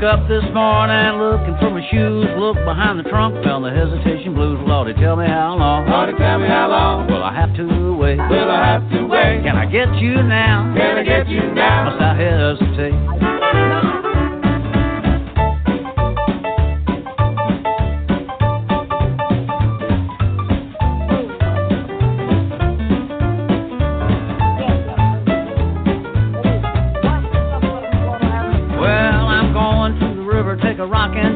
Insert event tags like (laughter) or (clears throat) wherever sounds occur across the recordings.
Woke up this morning looking for my shoes. Look behind the trunk, found the hesitation blues. Lordy, tell me how long. Lordy, tell me how long. Will I have to wait? Will I have to wait? Can I get you now? Can I get you now? Must I hesitate?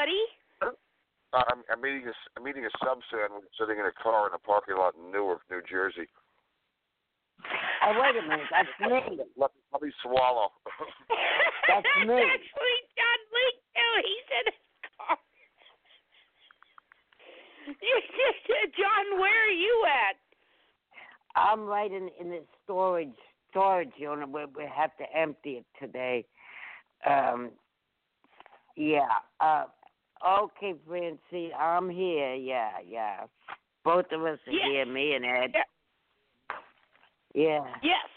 Buddy. Uh, I'm, I'm eating a I'm eating a sub sandwich sitting in a car in a parking lot in Newark, New Jersey. Oh, wait a minute. That's me. Let, let me swallow. That's (laughs) me. actually John Link too. He's in his car. (laughs) John, where are you at? I'm right in in the storage storage unit where we have to empty it today. Um. Yeah. Uh. Okay, Francie, I'm here. Yeah, yeah. Both of us are Yes. here, me and Ed. Yeah. Yeah. Yes.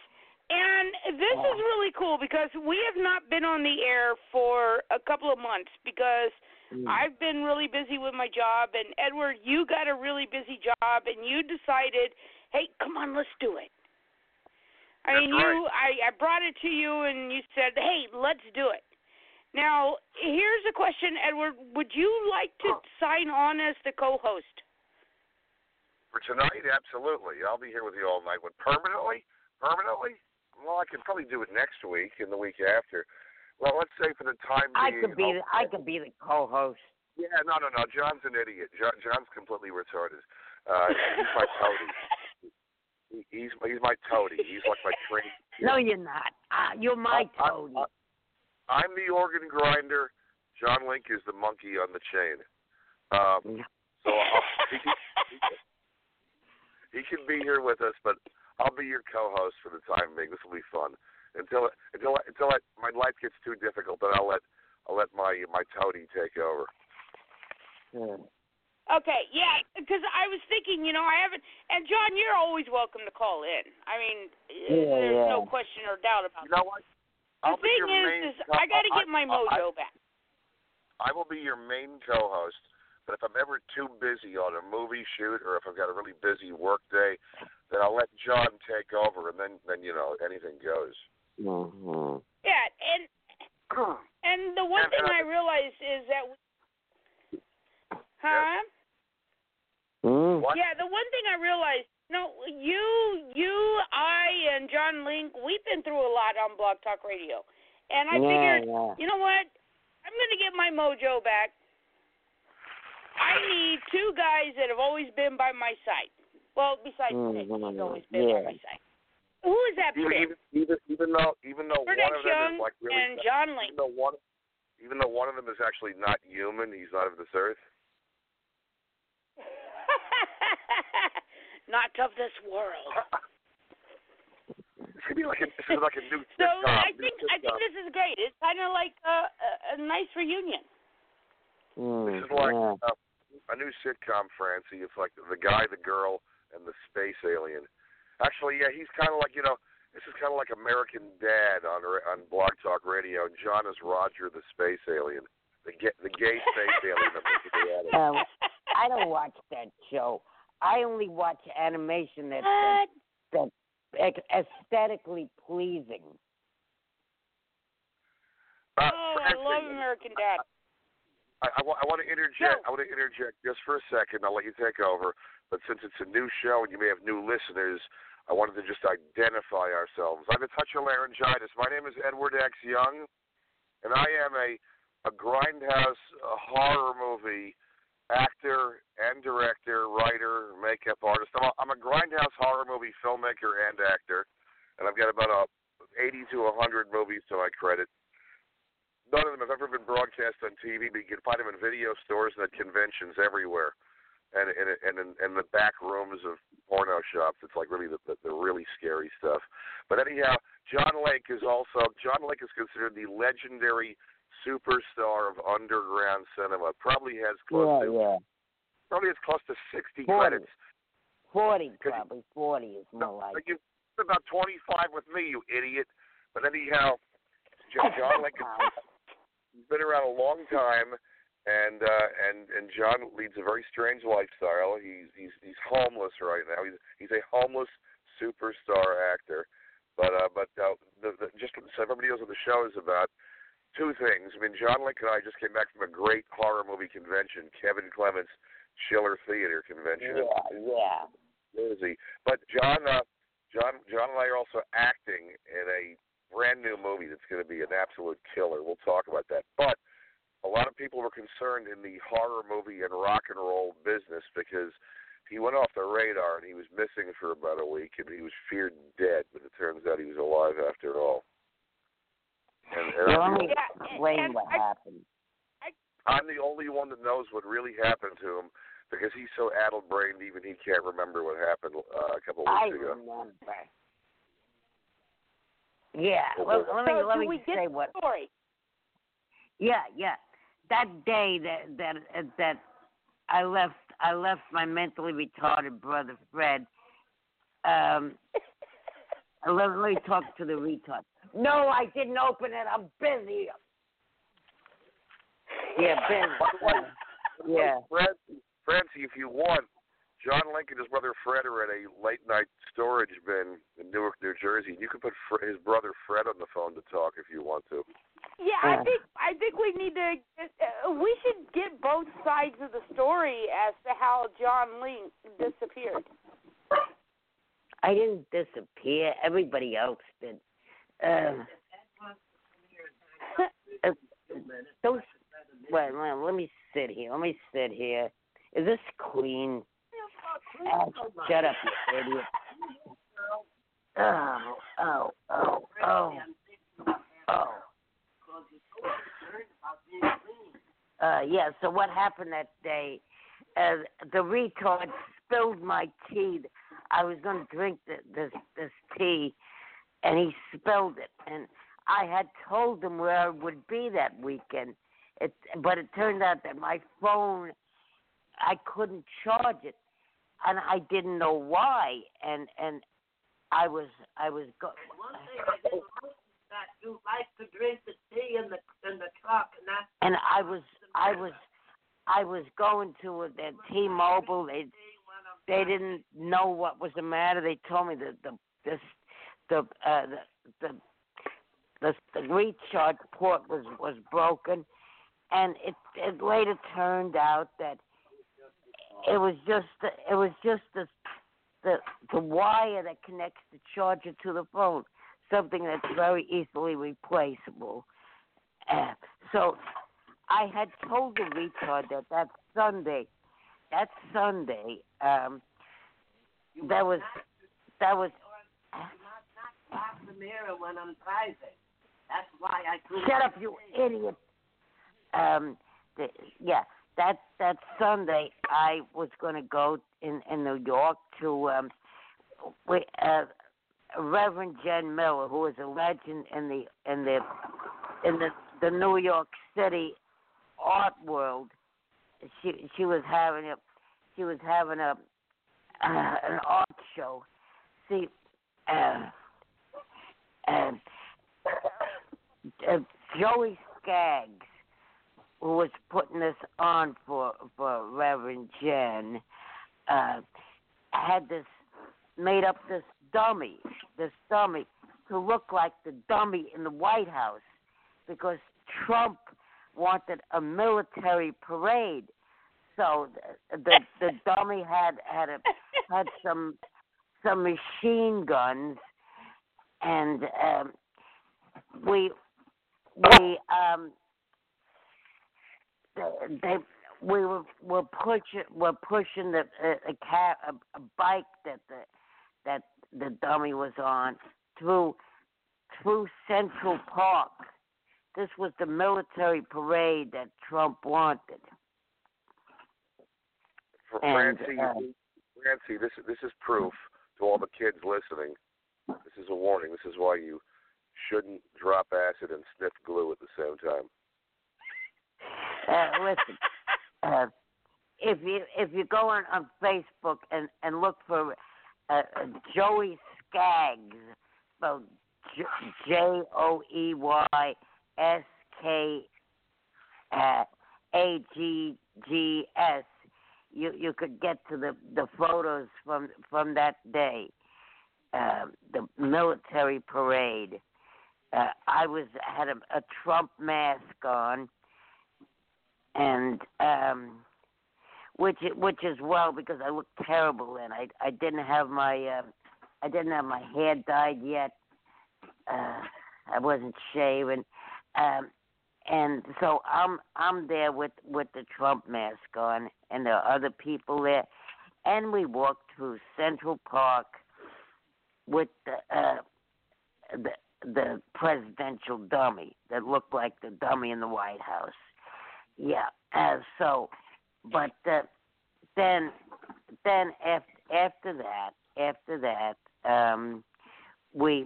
And this is really cool because we have not been on the air for a couple of months because Mm. I've been really busy with my job and Edward, you got a really busy job and you decided, "Hey, come on, let's do it." I mean, That's you I I brought it to you and you said, "Hey, let's do it." Now, here's a question, Edward. Would you like to sign on as the co-host? For tonight, absolutely. I'll be here with you all night. But permanently, permanently, well, I can probably do it next week and the week after. well, let's say for the time I being, could be I'll- the, I could be the co-host. Yeah, no, no, no. John's an idiot. John, John's completely retarded. Uh, he's my toady. He, he's he's my toady. He's like my train. No, you're not. Uh, you're my I- I- toady. I- I'm the organ grinder. John Link is the monkey on the chain. Um, so I'll, he, can, he, can, be here with us, but I'll be your co-host for the time being. This will be fun until until until I, my life gets too difficult. Then I'll let I'll let my my toady take over. Okay, yeah, because I was thinking, you know, I haven't. And John, you're always welcome to call in. I mean, Yeah, there's yeah. no question or doubt about You know what? That. I'll The thing is, is co- I got to get my I- mojo back. I will be your main co-host, but if I'm ever too busy on a movie shoot or if I've got a really busy work day, then I'll let John take over, and then then you know anything goes. Mhm. Yeah, and (clears throat) and the one And- thing and I I- realized is that, we, huh? Mm. What? Yeah, the one thing I realized, no, you, you, I, and John Link, we've been through a lot on Blog Talk Radio, and I yeah, figured, yeah. you know what? I'm gonna get my mojo back. I need two guys that have always been by my side. Well, besides Nick, he's Mhm, always been by my side. Who is that Even even even, even though even though Verdex one of them Young is like really and John Link. even though one even though one of them is actually not human, he's not of this earth. (laughs) Not of this world. (laughs) This be like a (laughs) this is like a new So sitcom. I think I think this is great. It's kind of like a, a, a nice reunion. Mm, This is like yeah. uh, a new sitcom, Francie. It's like the guy, the girl, and the space alien. Actually, yeah, he's kind of like you know, this is kind of like American Dad on on Blog Talk Radio. And John is Roger, the space alien, the gay, the gay space alien that the. (laughs) Um, I don't watch that show. I only watch animation that's What? that's aesthetically pleasing. Uh, Oh, I love American Dad. I, I, wa- I want to interject. I want to interject just for a second. I'll let you take over. But since it's a new show and you may have new listeners, I wanted to just identify ourselves. I have a touch of laryngitis. My name is Edward X. Young, and I am a a grindhouse uh, horror movie actor and director, writer, makeup artist. I'm a, I'm a grindhouse horror movie filmmaker and actor, and I've got about a 80 to 100 movies to my credit. None of them have ever been broadcast on TV, but you can find them in stores at conventions everywhere, and and and in, in the back rooms of porno shops. It's like really the, the the really scary stuff. But anyhow, John Link is also John Link is considered the legendary superstar of underground cinema. Probably has close Yeah, to yeah. probably has close to 60 Forty. credits. Forty probably. Forty is more like. Like you about 25 with me, you idiot. But anyhow, John (laughs) Link has been around a long time, and uh, and and John leads a very strange lifestyle. He's he's he's homeless right now. He's he's a homeless superstar actor. But uh, but uh, the, the, just so everybody knows what the show is about. Two things. I mean, John Link and I just came back from a great horror movie convention, Kevin Clement's Chiller Theater Convention Yeah, yeah. Jersey. But John, uh, John, John and I are also acting in a brand new movie that's going to be an absolute killer. We'll talk about that. But a lot of people were concerned in the horror movie and rock and roll business because he went off the radar and he was missing for about a week and he was feared dead. But it turns out he was alive after all. And, and I'm, the, Yeah, and- explain and what I- happened. I'm the only one that knows what really happened to him because he's so addle-brained even he can't remember what happened uh, a couple of I weeks ago. remember. Yeah, Well, let, let me so let me say what. story? Yeah, yeah. That day that that uh, that I left I left my mentally retarded brother Fred. Um, (laughs) let, let me talk to the retard. No, I didn't open it. I'm busy. Yeah, busy. (laughs) Yeah. Francie, Francie, if you want, John Link and his brother Fred are at a late night storage bin in Newark, New Jersey. You can put Fre- his brother Fred on the phone to talk if you want to. Yeah, I think I think we need to. Uh, we should get both sides of the story as to how John Link disappeared. I didn't disappear. Everybody else did. Uh, uh, those. Wait, wait, let me sit here. Let me sit here. Is this clean? Oh, shut up, you idiot. (laughs) Oh, oh, oh, oh, oh. Uh, yeah. So what happened that day? Uh, the retard spilled my tea. I was going to drink the, this this tea, and he spilled it. And I had told him where I would be that weekend. It, but it turned out that my phone, I couldn't charge it, and I didn't know why. And and I was I was go- One thing I didn't know that you like to drink the tea in the in the truck, and that's and I was I was I was going to the T-Mobile. They they didn't know what was the matter. They told me that the this the uh, the the the, the recharge port was was broken, and it it later turned out that it was just the, it was just the the the wire that connects the charger to the phone, something that's very easily replaceable. Uh, so I had told the retard that that Sunday, that Sunday, um, that was that was. past the mirror when I'm driving. That's why I couldn't. Shut up, you idiot. Um, the, yeah, that that Sunday I was going to go in in New York to um, we, uh, Reverend Jen Miller, who is a legend in the in the in the the New York City art world. She she was having a she was having a uh, an art show. See, uh, um, uh, Joey Skaggs, who was putting this on for for Reverend Jen, uh, had this made up this dummy, this dummy to look like the dummy in the White House, because Trump wanted a military parade. So the the, the (laughs) dummy had had a had some some machine guns, and um, we we um they we were were pushing were pushing the a, a car a, a bike that the that the dummy was on through through Central Park. This was the military parade that Trump wanted. For And, uh, Francie, this this is proof to all the kids listening. This is a warning. This is why you shouldn't drop acid and sniff glue at the same time. Uh, listen, (laughs) uh, if you if you go on, on Facebook and and look for uh, Joey Skaggs, spelled J O E Y S K uh, A G G S, you you could get to the the photos from from that day, uh, the military parade. Uh, I was had a, a Trump mask on, and um, which which is well because I looked terrible and I I didn't have my uh, I didn't have my hair dyed yet. Uh, I wasn't shaven, um, and so I'm I'm there with with the Trump mask on, and there are other people there, and we walked through Central Park with the uh, the the presidential dummy that looked like the dummy in the White House. Yeah, uh, so, but uh, then then after after that after that um, we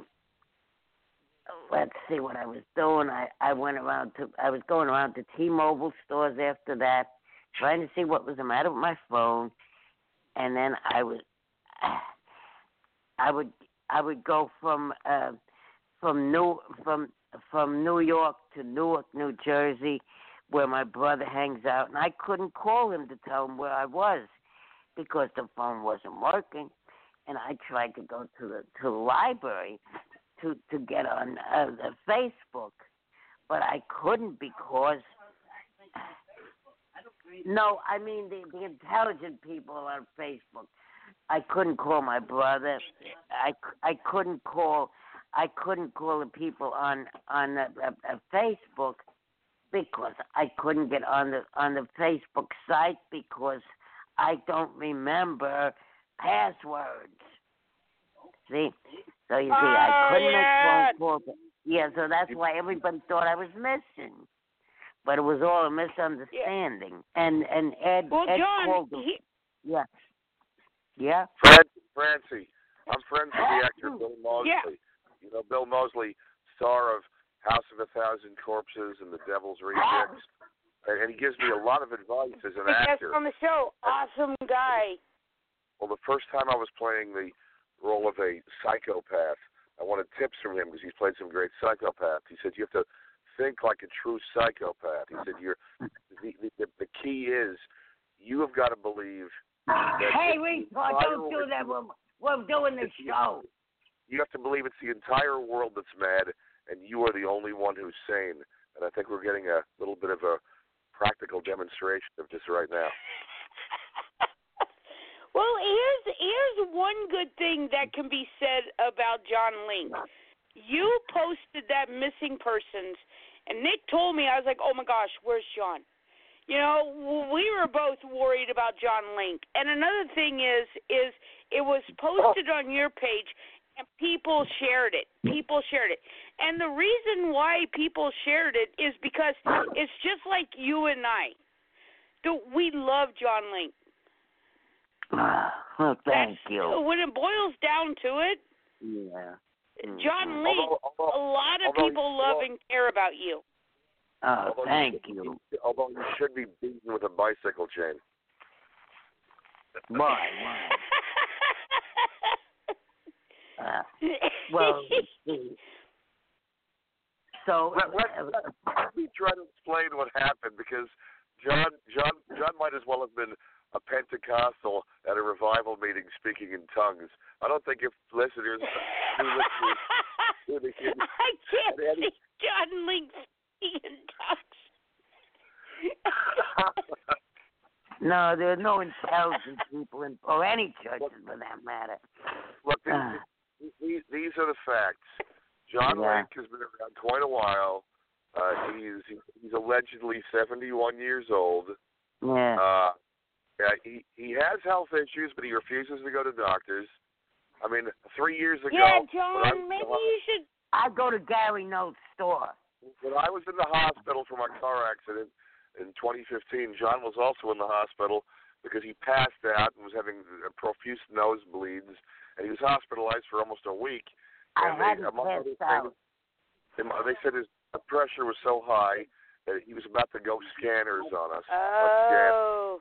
let's see what I was doing. I I went around to I was going around to T-Mobile stores after that, trying to see what was the matter with my phone, and then I was I would I would go from uh, from New from from New York to Newark, New Jersey, where my brother hangs out, and I couldn't call him to tell him where I was because the phone wasn't working, and I tried to go to the to the library to to get on uh, the Facebook, but I couldn't because. No, I mean the the intelligent people on Facebook. I couldn't call my brother. I, I couldn't call I couldn't call the people on on a, a Facebook because I couldn't get on the on the Facebook site because I don't remember passwords. See, so you see, I couldn't yeah. make phone calls. Yeah, so that's why everybody thought I was missing. But it was all a misunderstanding. And and Ed Well, Ed John, called. he, yeah, yeah. Fran- Francie, I'm friends with the (gasps) actor Bill Moseley. Yeah. You know Bill Moseley, star of House of a Thousand Corpses and The Devil's Rejects, ah! and, and he gives me a lot of advice as an guest actor. on the show, awesome guy. Well, the first time I was playing the role of a psychopath, I wanted tips from him because he's played some great psychopaths. He said you have to think like a true psychopath. He said you're the the, the key is you have got to believe that Hey, we oh, don't do that. We're, we're doing the show. You have to believe it's the entire world that's mad, and you are the only one who's sane. And I think we're getting a little bit of a practical demonstration of this right now. (laughs) Well, here's here's one good thing that can be said about John Link. You posted that missing persons, and Nick told me I was like, "Oh my gosh, where's John?" You know, we were both worried about John Link. And another thing is, is it was posted on your page, and people shared it. People shared it, and the reason why people shared it is because it's just like you and I. Do we love John Link? (sighs) Oh, thank That's, you. When it boils down to it, Yeah. Mhm. John Link, Although, a lot of although people you- love and care about you. Oh, although thank should you. be- although you should be beaten with a bicycle chain. Why? Why? (laughs) Uh, well, see. (laughs) So, Let, let, let, me try to explain what happened because John John John might as well have been a Pentecostal at a revival meeting speaking in tongues. I don't think if listeners new listeners (laughs) I can't any- see John Link speaking in tongues. (laughs) no, there are no intelligent people in, or any churches for that matter. Look, these, Uh, these, these are the facts. John Yeah. Link has been around quite a while. Uh, he's he's allegedly 71 years old. yeah. Uh, yeah, he he has health issues, but he refuses to go to doctors. I mean, three years ago, yeah, John, maybe the you should. I go to Gary Note's store. when I was in the hospital for my car accident in 2015, John was also in the hospital because he passed out and was having profuse nosebleeds, and he was hospitalized for almost a week. I they, among other things, they said his the pressure was so high that he was about to go scanners on us. Oh.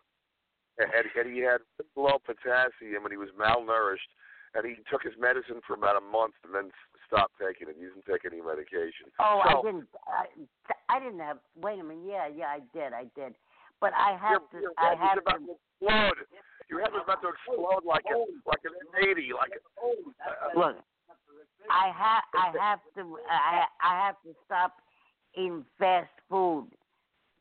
and, and he had low potassium and he was malnourished and he took his medicine for about a month and then stopped taking it. He didn't take any medication. Oh, so, I didn't. I, I didn't have. Wait a minute. Yeah, yeah, I did. I did. But I have your, to. your I have about to. to explode. Your head was about to explode like a like an M80, like a, uh, Look, I have. I have to. I. I have to stop eating fast food.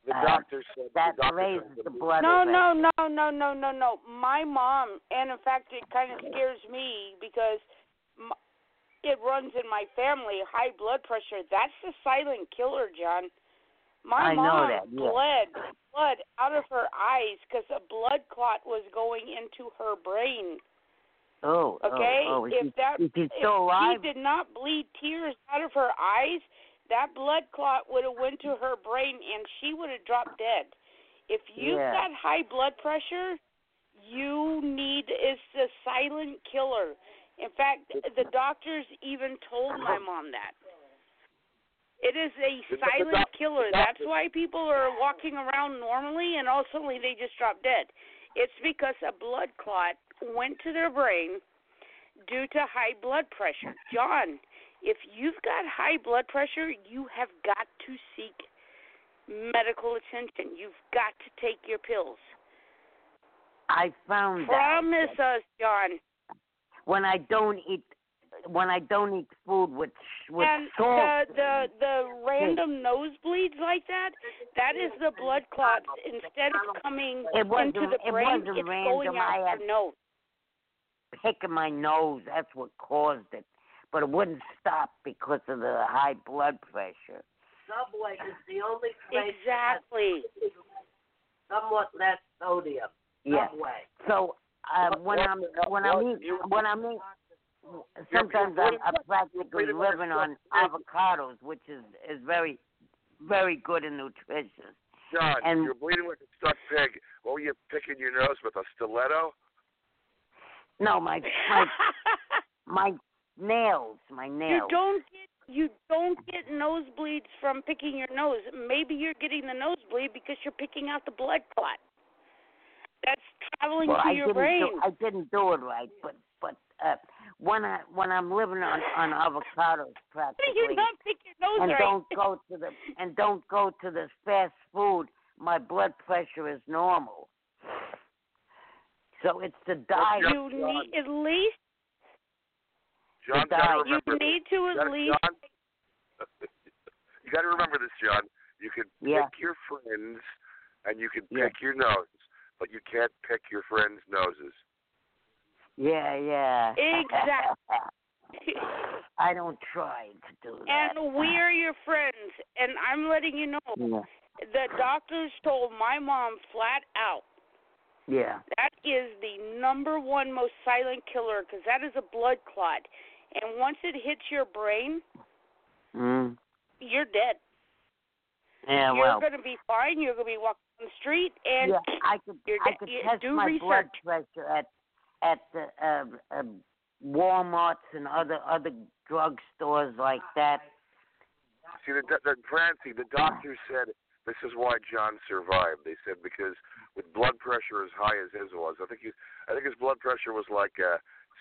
the Uh, doctor said. That the doctor raises the blood. No, pressure. no, no, no, no, no, no. My mom, and in fact, it kind of scares me because m it runs in my family. High blood pressure. That's the silent killer, John. My I know mom that, yeah. bled blood out of her eyes because a blood clot was going into her brain. Oh, oh. Okay, Oh, oh. If he, that is he if still alive? she did not bleed tears out of her eyes, that blood clot would have went to her brain and she would have dropped dead. If you've Yeah. got high blood pressure, you need it's the silent killer. In fact, the doctors even told my mom that. It is a The- the silent killer. That's why people are walking around normally and all suddenly they just drop dead. It's because a blood clot went to their brain due to high blood pressure. John, if you've got high blood pressure, you have got to seek medical attention. You've got to take your pills. I found Promise us, John. when I don't eat when I don't eat food with with and salt. the the the random nosebleeds like that, that is the blood clots. Instead of coming It into the brain, wasn't it's random. going out I had- your nose. Picking my nose. That's what caused it. But it wouldn't stop because of the high blood pressure. Subway is the only place Exactly. somewhat less sodium. Yeah. Subway. So uh, What- when what I'm the hell- when I'm what- eat, you- when I'm eat, sometimes I'm, I'm practically bleeding like a living on avocados, which is is very very good and nutritious. John, And- you're bleeding like a stuck pig. What were you picking your nose with a stiletto? No, my my my nails, my (laughs) nails. you don't get you don't get nosebleeds from picking your nose. Maybe you're getting the nosebleed because you're picking out the blood clot. That's traveling well, to I your brain. do I didn't do it right, but but uh, when I when I'm living on on avocados (laughs) practically. you not pick your nose and right? don't (laughs) go to the and don't go to the fast food. My blood pressure is normal. So it's the diet. you need at least John, The diet. you need to at least John, (laughs) you got to remember this, John. You can Yeah. pick your friends, and you can Yeah. pick your nose, but you can't pick your friends' noses. Yeah, yeah. Exactly. (laughs) I don't try to do that. and we're your friends. And I'm letting you know Yeah. the doctors told my mom flat out Yeah. that is the number one most silent killer because that is a blood clot. And once it hits your brain, Mm. you're dead. Yeah, you're well. going to be fine. You're going to be walking on the street, and yeah, I could you're I could you test do my blood research. pressure at at the uh, uh, Walmarts and other other drugstores like that. See, the, the Francie, the doctor said this is why John survived. They said because with blood pressure as high as his was, I think he, I think his blood pressure was like uh,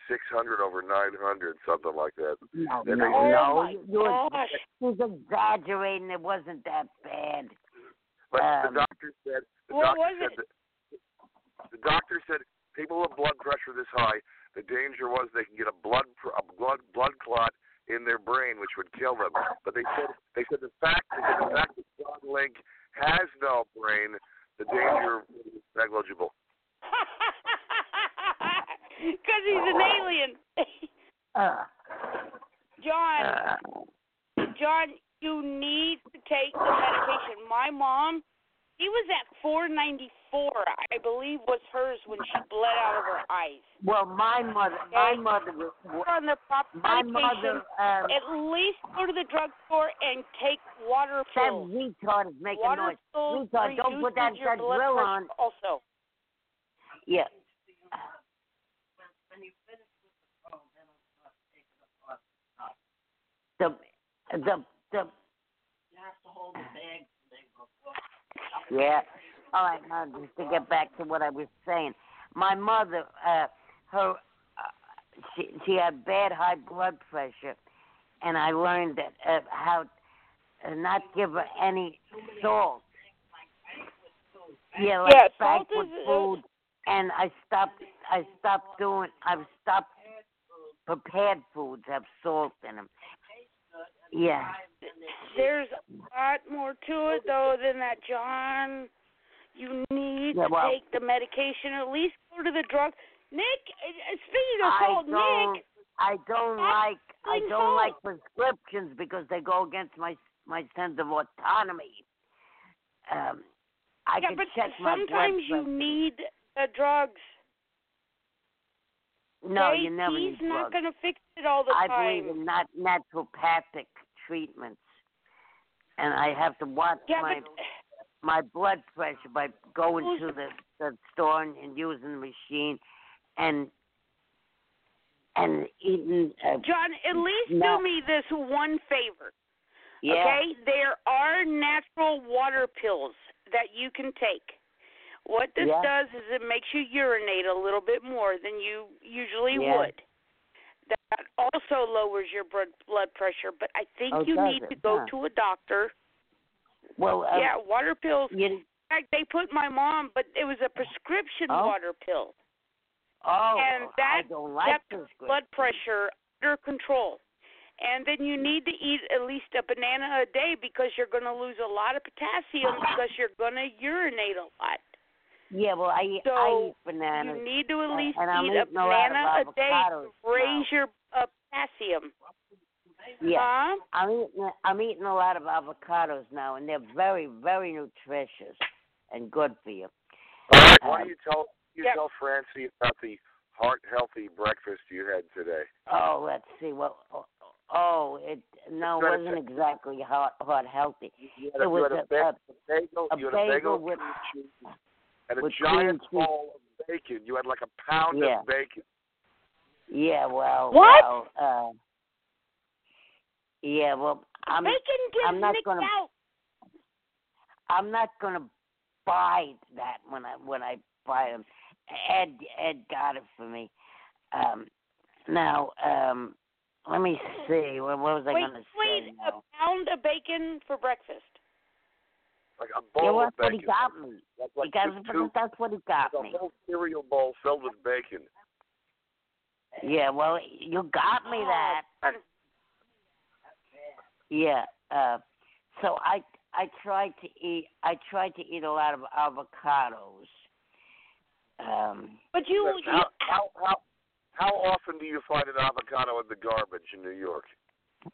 600 over 900, something like that. No, Then no, they- Oh no. my you, you gosh! he's exaggerating. It wasn't that bad. But Um, the doctor said the what doctor was said it? that, the doctor said people with blood pressure this high, the danger was they can get a blood a blood blood clot in their brain, which would kill them. But they said they said the fact they said the fact that John Link has no brain, the danger is negligible. (laughs) Because he's an alien. (laughs) Uh, John, uh, John, you need to take the medication. My mom, she was at 494, I believe was hers when she bled out of her eyes. well, my mother, my mother, was- on the proper my medication. mother, um, At least go to the drugstore and take water that pills. retard is making Water noise. Retard, don't put that, that grill on. Also, Yeah. When you finish with the phone, then I'll start taking apart. The, the, the, You have to hold the bag thing before. Yeah. All right, now just to get back to what I was saying, my mother, uh, her, uh, she she had bad high blood pressure, and I learned that uh, how uh, not give her any salt. Yeah, like Yeah, salt is- food, and I stopped. I stopped doing. I've stopped prepared foods have salt in them. Yeah. there's a lot more to it though than that, John. You need Yeah, to take the medication. At least go to the drug. Nick, speaking of I don't. Nick, I don't like. I don't like prescriptions because they go against my my sense of autonomy. Um, I yeah, can but check my sometimes you need the drugs. No, you never He's not going to fix it all the I time. believe in not naturopathic treatments, and I have to watch yeah, my but my blood pressure by going to the the store and, and using the machine, and and eating. Uh, John, at least No. do me this one favor. yeah. Okay, there are natural water pills that you can take. What this Yeah. does is it makes you urinate a little bit more than you usually Yeah. would. That also lowers your blood blood pressure, but I think Oh, you need it? to go Huh. to a doctor. Well, uh, yeah, water pills. You, In fact, they put my mom, but it was a prescription Oh. water pill. oh, and that I don't like kept blood pressure under control. And then you need to eat at least a banana a day because you're going to lose a lot of potassium because you're going to urinate a lot. Yeah, well, I eat, I eat bananas. You need to at and- least and I'm eat a eating a banana a day to raise your uh, potassium. Yeah, Huh? I'm eating. I'm eating a lot of avocados now, and they're very, very nutritious and good for you. All right. Uh, Why don't you tell you Yep. tell Francie about the heart healthy breakfast you had today? Oh, let's see. What? Oh, oh, it no, it wasn't exactly heart, heart healthy. You had It was you had a, a- ba- a- bagel, a you had a bagel bagel with- cream cheese, and a with giant cream cheese. bowl of bacon. You had like a pound Yeah. of bacon. Yeah, well, What? well, uh, yeah, well, I'm Bacon gets I'm not gonna- I'm not gonna buy that when I when I buy them. Ed Ed got it for me. Um, now, um, let me see. What, what was I gonna say? wait, say? a now? pound of bacon for breakfast. Like a Yeah, bowl well, of that's what bacon. he got me. Like, like got, two, two, that's what he got like me. a whole cereal bowl filled with bacon. Yeah, well, you got me that. Yeah. Uh, so I I tried to eat I tried to eat a lot of avocados. Um, But you, But you how, how how how often do you find an avocado in the garbage in New York?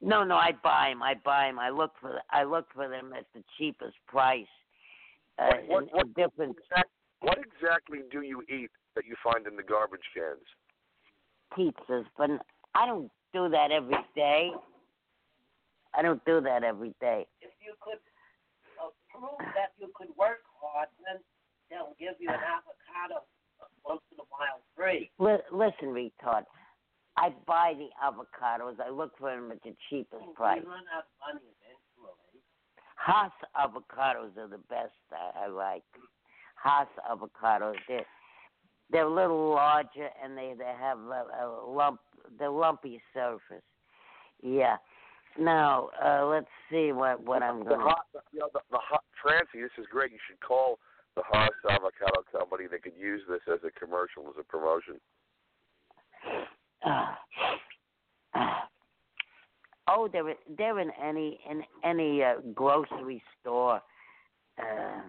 No, no, I buy them. I buy them. I look for the, I look for them at the cheapest price. Uh, What- what- in- what- in different Exact, what exactly do you eat that you find in the garbage cans? pizzas, but I don't do that every day. I don't do that every day. If you could uh, prove that you could work hard, then they'll give you an (sighs) avocado once in a while free. Li- listen, retard. I buy the avocados. I look for them at the cheapest price. You run out of money eventually. Hass avocados are the best. I, I like Hass avocados. They're they're a little larger and they they have a, a lump the lumpy surface. Yeah. Now uh, let's see what what I'm The going. hot, you know, the, the hot, Francie, this is great. You should call the Hass Avocado Company. They could use this as a commercial, as a promotion. Uh, uh, oh, they're they're in any in any uh, grocery store. Uh,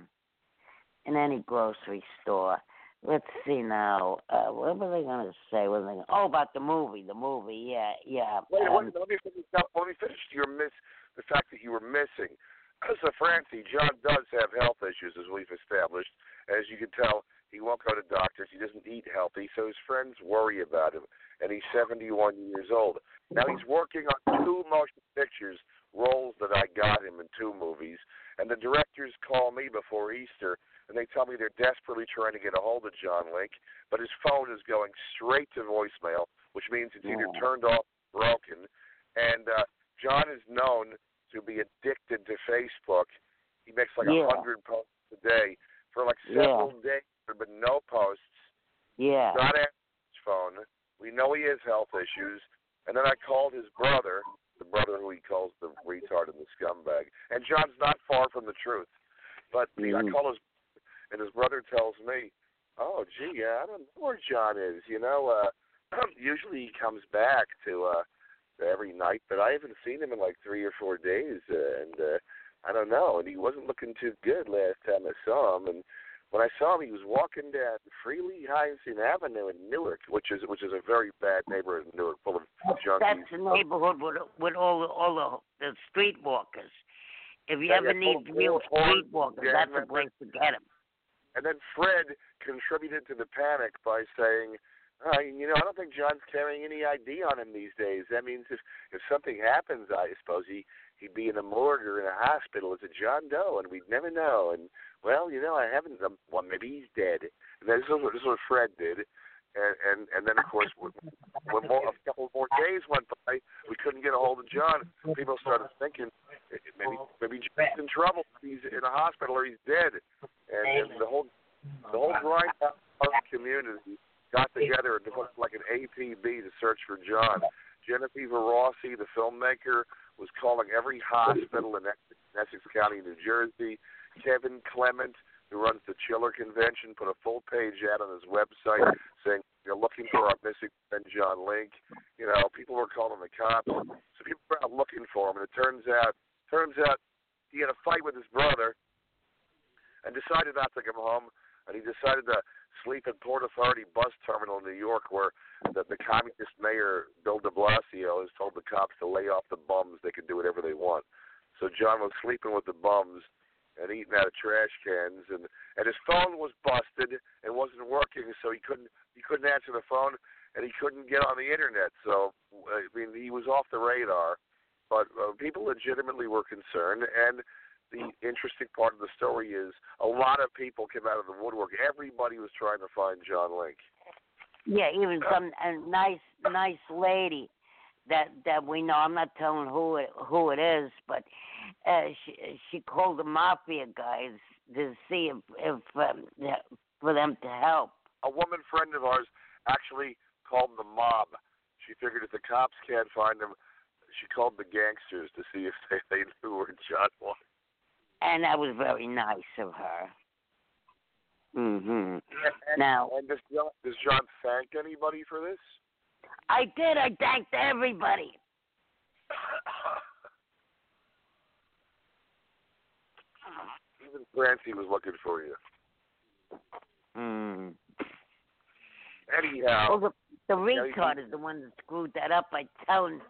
in any grocery store. Let's see now. Uh, what were they going to say? What were they gonna, oh, about the movie. The movie. Yeah, yeah. Wait, um, wait, let me finish. now, Let me finish your miss. The fact that you were missing. So, Francie, John does have health issues, as we've established. As you can tell, he won't go to doctors. He doesn't eat healthy, so his friends worry about him. And he's 71 years old. Now he's working on two motion pictures roles that I got him in two movies. And the directors call me before Easter, and they tell me they're desperately trying to get a hold of John Link, but his phone is going straight to voicemail, which means it's either turned off or broken. And uh, John is known to be addicted to Facebook. He makes like a Yeah. hundred posts a day for like Yeah. several days. Been no posts. yeah. Not answering his phone. We know he has health issues. And then I called his brother, the brother who he calls the retard and the scumbag. And John's not far from the truth. But the, I call his, and his brother tells me, "Oh, gee, yeah, I don't know where John is. You know, uh, (clears throat) usually he comes back to uh, to every night, but I haven't seen him in like three or four days, uh, and uh, I don't know. And he wasn't looking too good last time I saw him. And when I saw him, he was walking down Frelinghuysen Avenue in Newark, which is which is a very bad neighborhood in Newark, full of junkies. That's the neighborhood with with all the all the, the streetwalkers. If you Yeah, ever yeah, need real streetwalkers, yeah, that's the place to get them. And then Fred contributed to the panic by saying, uh, "You know, I don't think John's carrying any ID on him these days. That means if if something happens, I suppose he he'd be in a morgue or in a hospital as a John Doe, and we'd never know. And well, you know, I haven't. Um, well, maybe he's dead. And this is what, this is what Fred did. And and and then of course, when, more, a couple more days went by, we couldn't get a hold of John. People started thinking eh, maybe maybe John's in trouble. He's in a hospital or he's dead. And, and the whole the whole Grindhouse community got together and developed like an APB to search for John. Genevieve Rossi, the filmmaker, was calling every hospital in Essex County, New Jersey. Kevin Clement, who runs the Chiller Convention, put a full page ad on his website saying you're looking for our missing friend John Link. You know, people were calling the cops, so people were out looking for him. And it turns out, turns out, he had a fight with his brother, and decided not to come home. And he decided to asleep at Port Authority bus terminal in New York, where the, the communist mayor Bill De Blasio has told the cops to lay off the bums. They can do whatever they want. So John was sleeping with the bums and eating out of trash cans, and and his phone was busted and wasn't working, so he couldn't he couldn't answer the phone and he couldn't get on the internet. So I mean, he was off the radar. But uh, people legitimately were concerned, and the interesting part of the story is a lot of people came out of the woodwork. Everybody was trying to find John Link. Yeah, even some a nice nice lady that that we know. I'm not telling who it who it is, but uh, she she called the mafia guys to see if if um, for them to help. A woman friend of ours actually called the mob. She figured if the cops can't find him, she called the gangsters to see if (laughs) they, they knew where John was. And that was very nice of her. Mhm. Now, and does John, does John thank anybody for this? I did. I thanked everybody. (laughs) Even Francie was looking for you. Hmm. Anyhow, Well, the the retard is the one that screwed that up by telling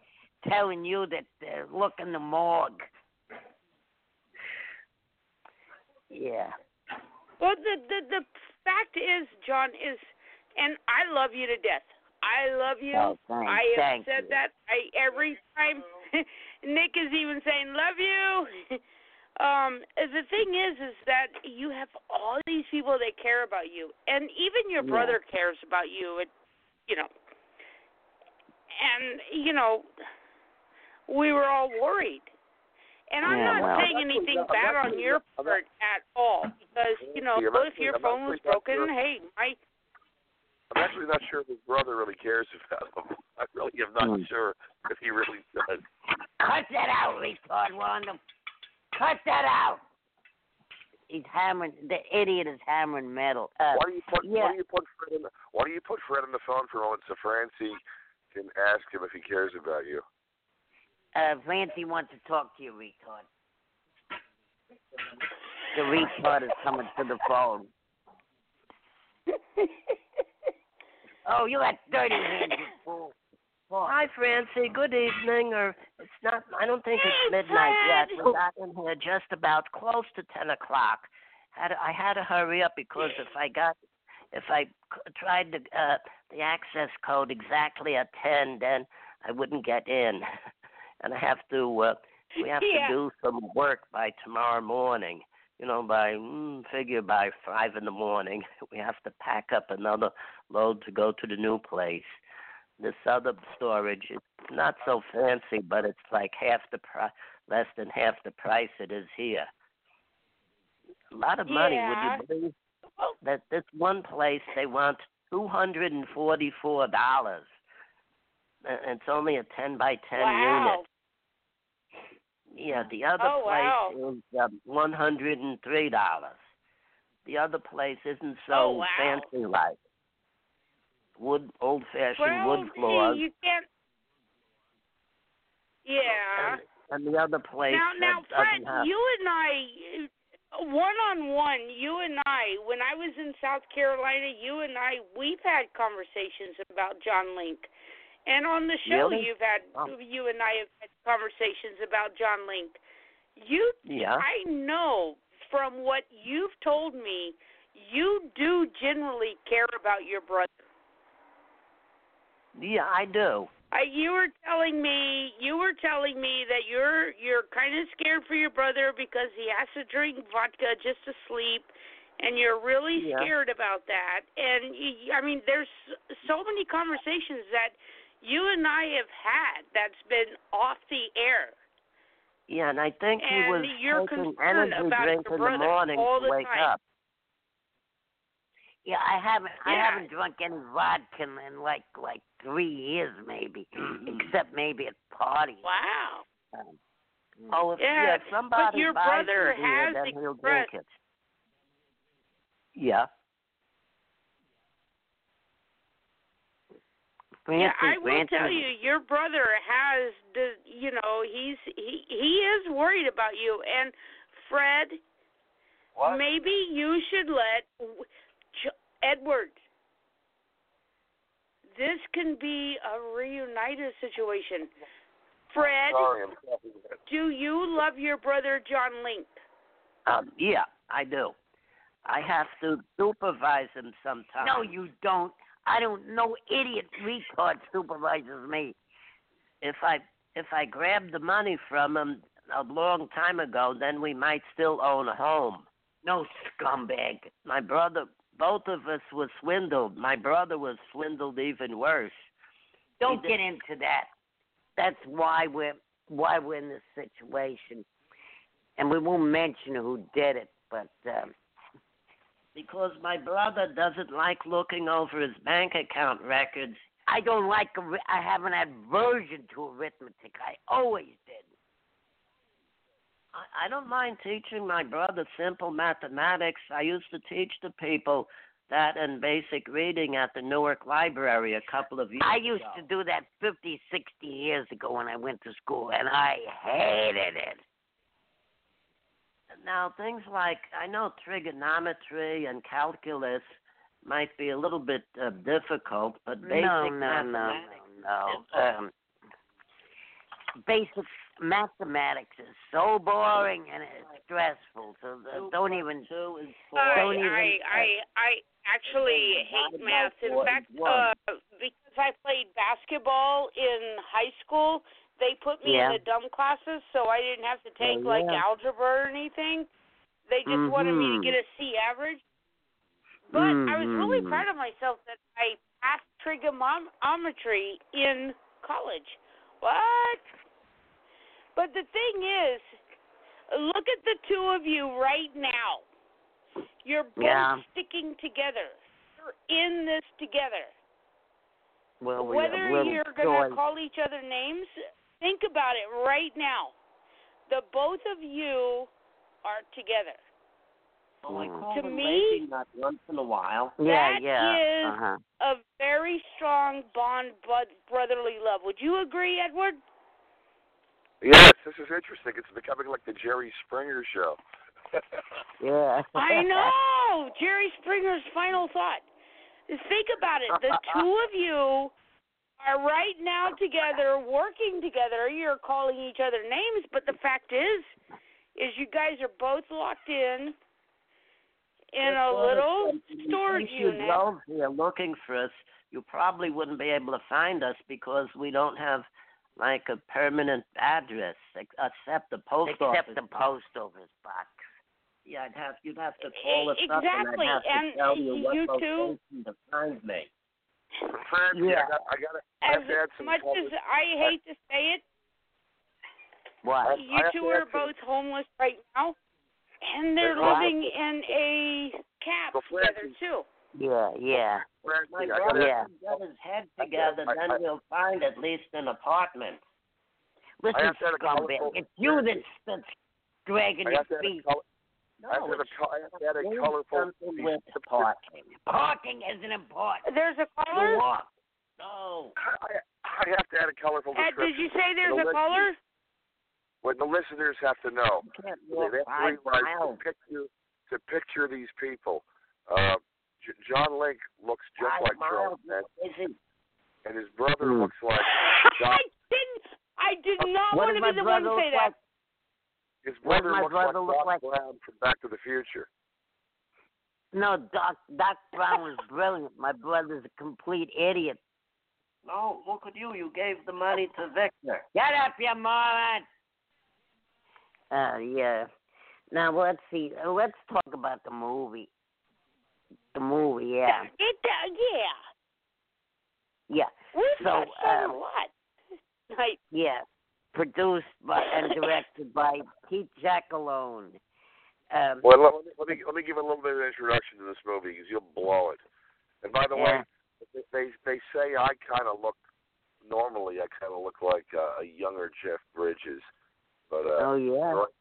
telling you that uh, look in the morgue. Yeah. Well, the the the fact is, John is, and I love you to death. I love you. Oh, thanks, I have thank said you. that. I every time. (laughs) Nick is even saying love you. (laughs) um, the thing is, is that you have all these people that care about you, and even your Yeah. brother cares about you. It, you know, and you know, we were all worried. And I'm Yeah, not well- saying anything bad on your part at all, because you know, Yeah, if your I'm phone was broken, sure. hey, my I'm actually not sure if his brother really cares (laughs) about him. I really am not Hmm. sure if he really does. Cut that out, retard, Wanda. Cut that out. He's hammering. The idiot is hammering metal. Uh, Why do you put yeah. Why do you put Fred on the Why do you put Fred on the phone for a moment so Francie can ask him if he cares about you? uh, Fancy wants to talk to you, retard. The retard is coming to the phone. (laughs) oh, you got dirty hands, you fool. Fool. Hi, Francie. Good evening. Or it's not. I don't think it's midnight yet. We got in here just about close to ten o'clock. Had I had to hurry up because if I got, if I tried the uh, the access code exactly at ten, then I wouldn't get in, (laughs) and I have to. Uh, we have Yeah. to do some work by tomorrow morning. You know, by mm, figure by five in the morning, (laughs) we have to pack up another load to go to the new place. This other storage is not so fancy, but it's like half the price, less than half the price it is here. A lot of money. Yeah. Would you believe Oh. that this one place they want two hundred and forty-four dollars, it's only a ten by ten wow. unit. Yeah, the other Oh, wow. place is um, one hundred and three dollars. The other place isn't so Oh, wow. fancy like wood, old-fashioned Well, wood floors, you can't. Yeah. and, and the other place Now, now, Fred, have. you and I, one on one, you and I, when I was in South Carolina, you and I, we've had conversations about John Link. And on the show, Really? you've had, Oh. you and I have had conversations about John Link. You, yeah. I know from what you've told me, you do generally care about your brother. Yeah, I do. I, you were telling me you were telling me that you're you're kind of scared for your brother because he has to drink vodka just to sleep, and you're really Yeah. scared about that. And y I mean, there's so many conversations that you and I have had that's been off the air. Yeah, and I think he And was you're taking concerned energy about drink in the brother morning all to the wake time. up. Yeah, I haven't. I haven't drunk any vodka in, in like like three years, maybe, except maybe at parties. Wow. Um, Oh, if, Yeah, yeah, if somebody but your buys brother you beer, has then he'll expressed- drink it. Yeah. yeah, I will Francis, tell you, your brother has the, you know, he's he he is worried about you. And Fred, What? maybe you should let w- J- Edward Edward, this can be a reunited situation. Fred, Sorry, I'm coughing a bit. do you love your brother John Link? Um, yeah, I do. I have to supervise him sometimes. No, you don't. I don't. No idiot retard supervises me. if I if I grabbed the money from him a long time ago, then we might still own a home. No scumbag. My brother, both of us were swindled. My brother was swindled even worse. Don't get into that. That's why we're why we're in this situation, and we won't mention who did it. But um, Because my brother doesn't like looking over his bank account records. I don't like. I have an aversion to arithmetic. I always. I, I don't mind teaching my brother simple mathematics. I used to teach the people that in basic reading at the Newark Library a couple of years I used ago. to do that 50, 60 years ago when I went to school, and I hated it. Now, things like I know trigonometry and calculus might be a little bit uh, difficult, but basic no, no, no, mathematics. no, no. Um, basic mathematics is so boring and it's stressful. So uh, don't even. Two is I, Don't even- I, I, I actually hate math. In fact, uh, because I played basketball in high school, they put me Yeah. in the dumb classes, so I didn't have to take Oh, like algebra or anything. They just wanted me to Mhm. get a C average. But I was really Mhm. proud of myself that I passed trigonometry in college. What? But the thing is, look at the two of you right now. You're both Yeah. sticking together. You're in this together. Well, we- Whether you're going to call each other names, think about it right now. The both of you are together. Oh, I Mm. call To them me- lazy once in a while. Yeah, that yeah. is- uh-huh. A very strong bond, bud, brotherly love. Would you agree, Edward? Yes, this is interesting. It's becoming like the Jerry Springer show. Yeah. (laughs) (laughs) I know. Jerry Springer's final thought. Think about it. The two (laughs) of you are right now together, working together. You're calling each other names, but the fact is, is you guys are both locked in in a little storage unit. If you unit. drove here looking for us, you probably wouldn't be able to find us because we don't have like a permanent address except the post Except office. the post office box. Yeah, I'd have you'd have to call us E- up and I'd have and to tell you what you two- location to find me. Francie, Yeah. I got, I got to, As have to add some much color. as I hate to say it, What? you I two are both homeless right now, and they're What? living in a cab together too. Yeah, yeah. My I brother gotta, Yeah. can get his head together, I- then I- we'll find at least an apartment. Listen, have to a scumbag. It's you that's, that's dragging I your have to feet. No, I have to have a, co- I have to add a colorful. something with the parking. Parking isn't important. There's a caller. Walk. No. I, I have to add a colorful Ed, description. did you say there's The a caller? What the listeners have to know. You can't They have to five realize miles. to picture to picture these people. Uh, J- John Link looks just Five like. Charles Is it? and his brother Hmm. looks like (laughs) John. I didn't. I did not What want to be the one to say look that. like? His What does brother looks brother like look Doc like? Brown from Back to the Future. No, Doc Doc Brown was brilliant. My brother's a complete idiot. No, look at you. You gave the money to Victor. Get up, you moron! Uh, yeah. Now let's see. uh, Let's talk about the movie. The movie, yeah, It, uh, yeah. yeah, We've So, touched on um, a lot. Yeah. Produced by and directed by Pete Jacelone. Um, Well, let, let me let me give a little bit of an introduction to this movie because you'll blow it. And by the Yeah. way, they they say I kind of look normally. I kind of look like uh, a younger Jeff Bridges, but uh, oh yeah. right,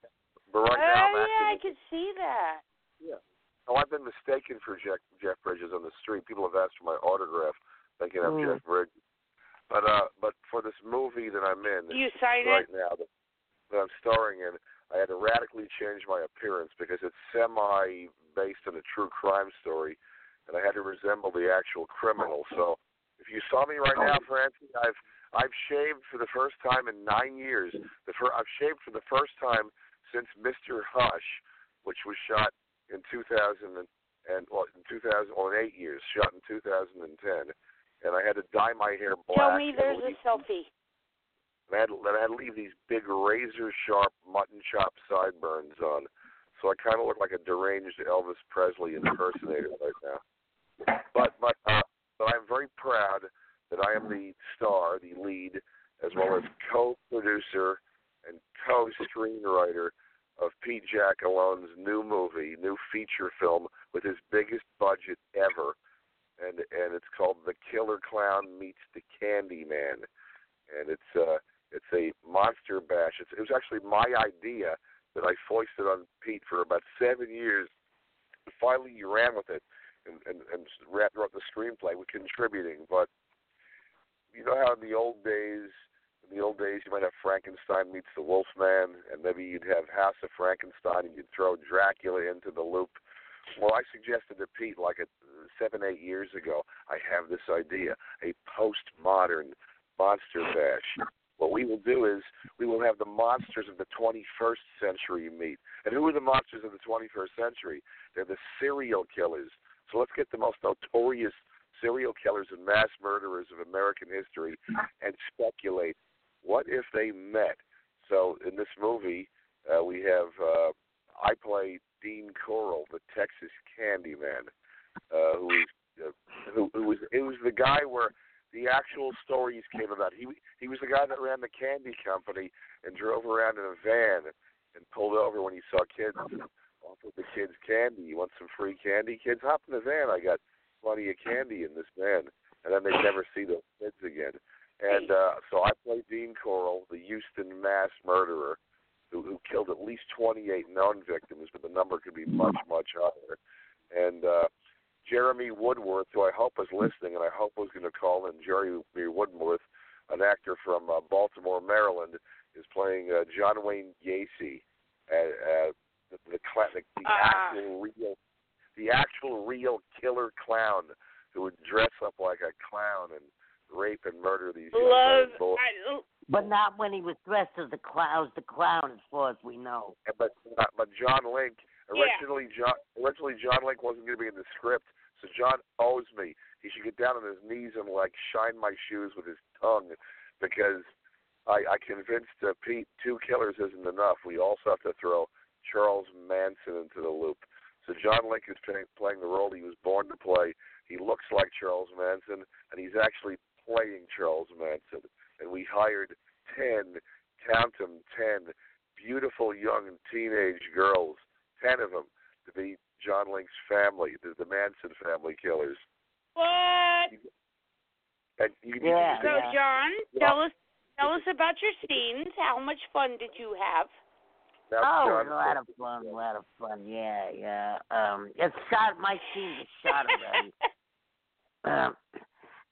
but right oh now I'm yeah, I acting. could see that. Yeah. Oh, I've been mistaken for Jeff, Jeff Bridges on the street. People have asked for my autograph, thinking I'm Mm. Jeff Bridges. But uh, but for this movie that I'm in You sign right it. now that, that I'm starring in, I had to radically change my appearance because it's semi based on a true crime story, and I had to resemble the actual criminal. (laughs) So if you saw me right now, Francie, I've I've shaved for the first time in nine years. The fir- I've shaved for the first time since Mr. Hush, which was shot in 2000 and, and well, in 2000 or in eight years, shot in 2010, and I had to dye my hair black. Tell me there's a selfie. and I had, and I had to leave these big razor sharp mutton chop sideburns on. So I kind of look like a deranged Elvis Presley impersonator right now. But but uh, but I'm very proud that I am the star, the lead, as well as co-producer and co-screenwriter of Pete Jacelone's new movie, new feature film with his biggest budget ever, and and it's called The Killer Clown Meets the Candy Man, and it's uh it's a monster bash. It's, it was actually my idea that I foisted on Pete for about seven years. Finally, he ran with it and and, and wrote the screenplay with contributing. But you know how in the old days, in the old days, you might have Frankenstein meets the Wolfman, and maybe you'd have House of Frankenstein, and you'd throw Dracula into the loop. Well, I suggested to Pete like a, seven, eight years ago, I have this idea, a postmodern monster bash. What we will do is we will have the monsters of the 21st century meet. And who are the monsters of the 21st century? They're the serial killers. So let's get the most notorious serial killers and mass murderers of American history and speculate what if they met. So in this movie, uh, we have uh, I play Dean Corll, the Texas Candyman, uh, who is uh, who, who was it was the guy where the actual stories came about. He he was the guy that ran the candy company and drove around in a van and pulled over when he saw kids offered the kids candy. You want some free candy? Kids, hop in the van. I got plenty of candy in this van. And then they'd never see those kids again. And uh, so I played Dean Corll, the Houston mass murderer, who, who killed at least 28 known victims, but the number could be much, much higher. And uh, Jeremy Woodworth, who I hope is listening, and I hope was going to call in Jeremy Woodworth, an actor from uh, Baltimore, Maryland, is playing uh, John Wayne Gacy, uh, uh, the the, the, the Ah. actual real, the actual real killer clown who would dress up like a clown and rape and murder these young Love. men. Both- I, But not when he was dressed as the clown, the clown, as far as we know. but uh, but John Link Yeah. originally John originally John Link wasn't going to be in the script, so John owes me. He should get down on his knees and like shine my shoes with his tongue, because I I convinced uh, Pete two killers isn't enough. We also have to throw Charles Manson into the loop. So John Link is playing, playing the role he was born to play. He looks like Charles Manson, and he's actually playing Charles Manson. And we hired ten, count them, ten beautiful young teenage girls, ten of them, to be John Link's family, the, the Manson family killers. what? And you, you Yeah. can So, John, Yeah. tell us tell us about your scenes. How much fun did you have? Now, Oh, a lot of fun, a lot of fun. Yeah, yeah. Um, it's shot. My scenes are shot already. (laughs) um,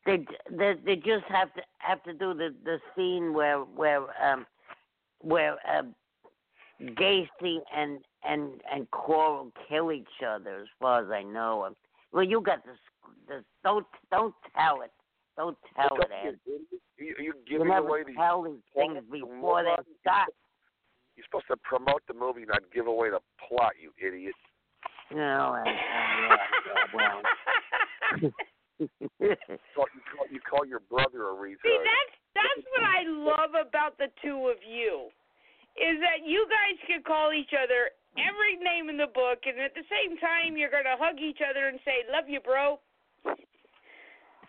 they they they just have to have to do the the scene where where um where um Gacy and and and Corll kill each other. As far as I know, um, well, you got this. This don't don't tell it. Don't tell it, Ed. You, you You giving never away tell these things before they're shot. You're supposed to promote the movie, not give away the plot, you idiot. No, yeah, yeah, well. You call, you call, you call your brother a retard. See, that's that's what I love about the two of you, is that you guys can call each other every name in the book, and at the same time you're gonna hug each other and say, "Love you, bro."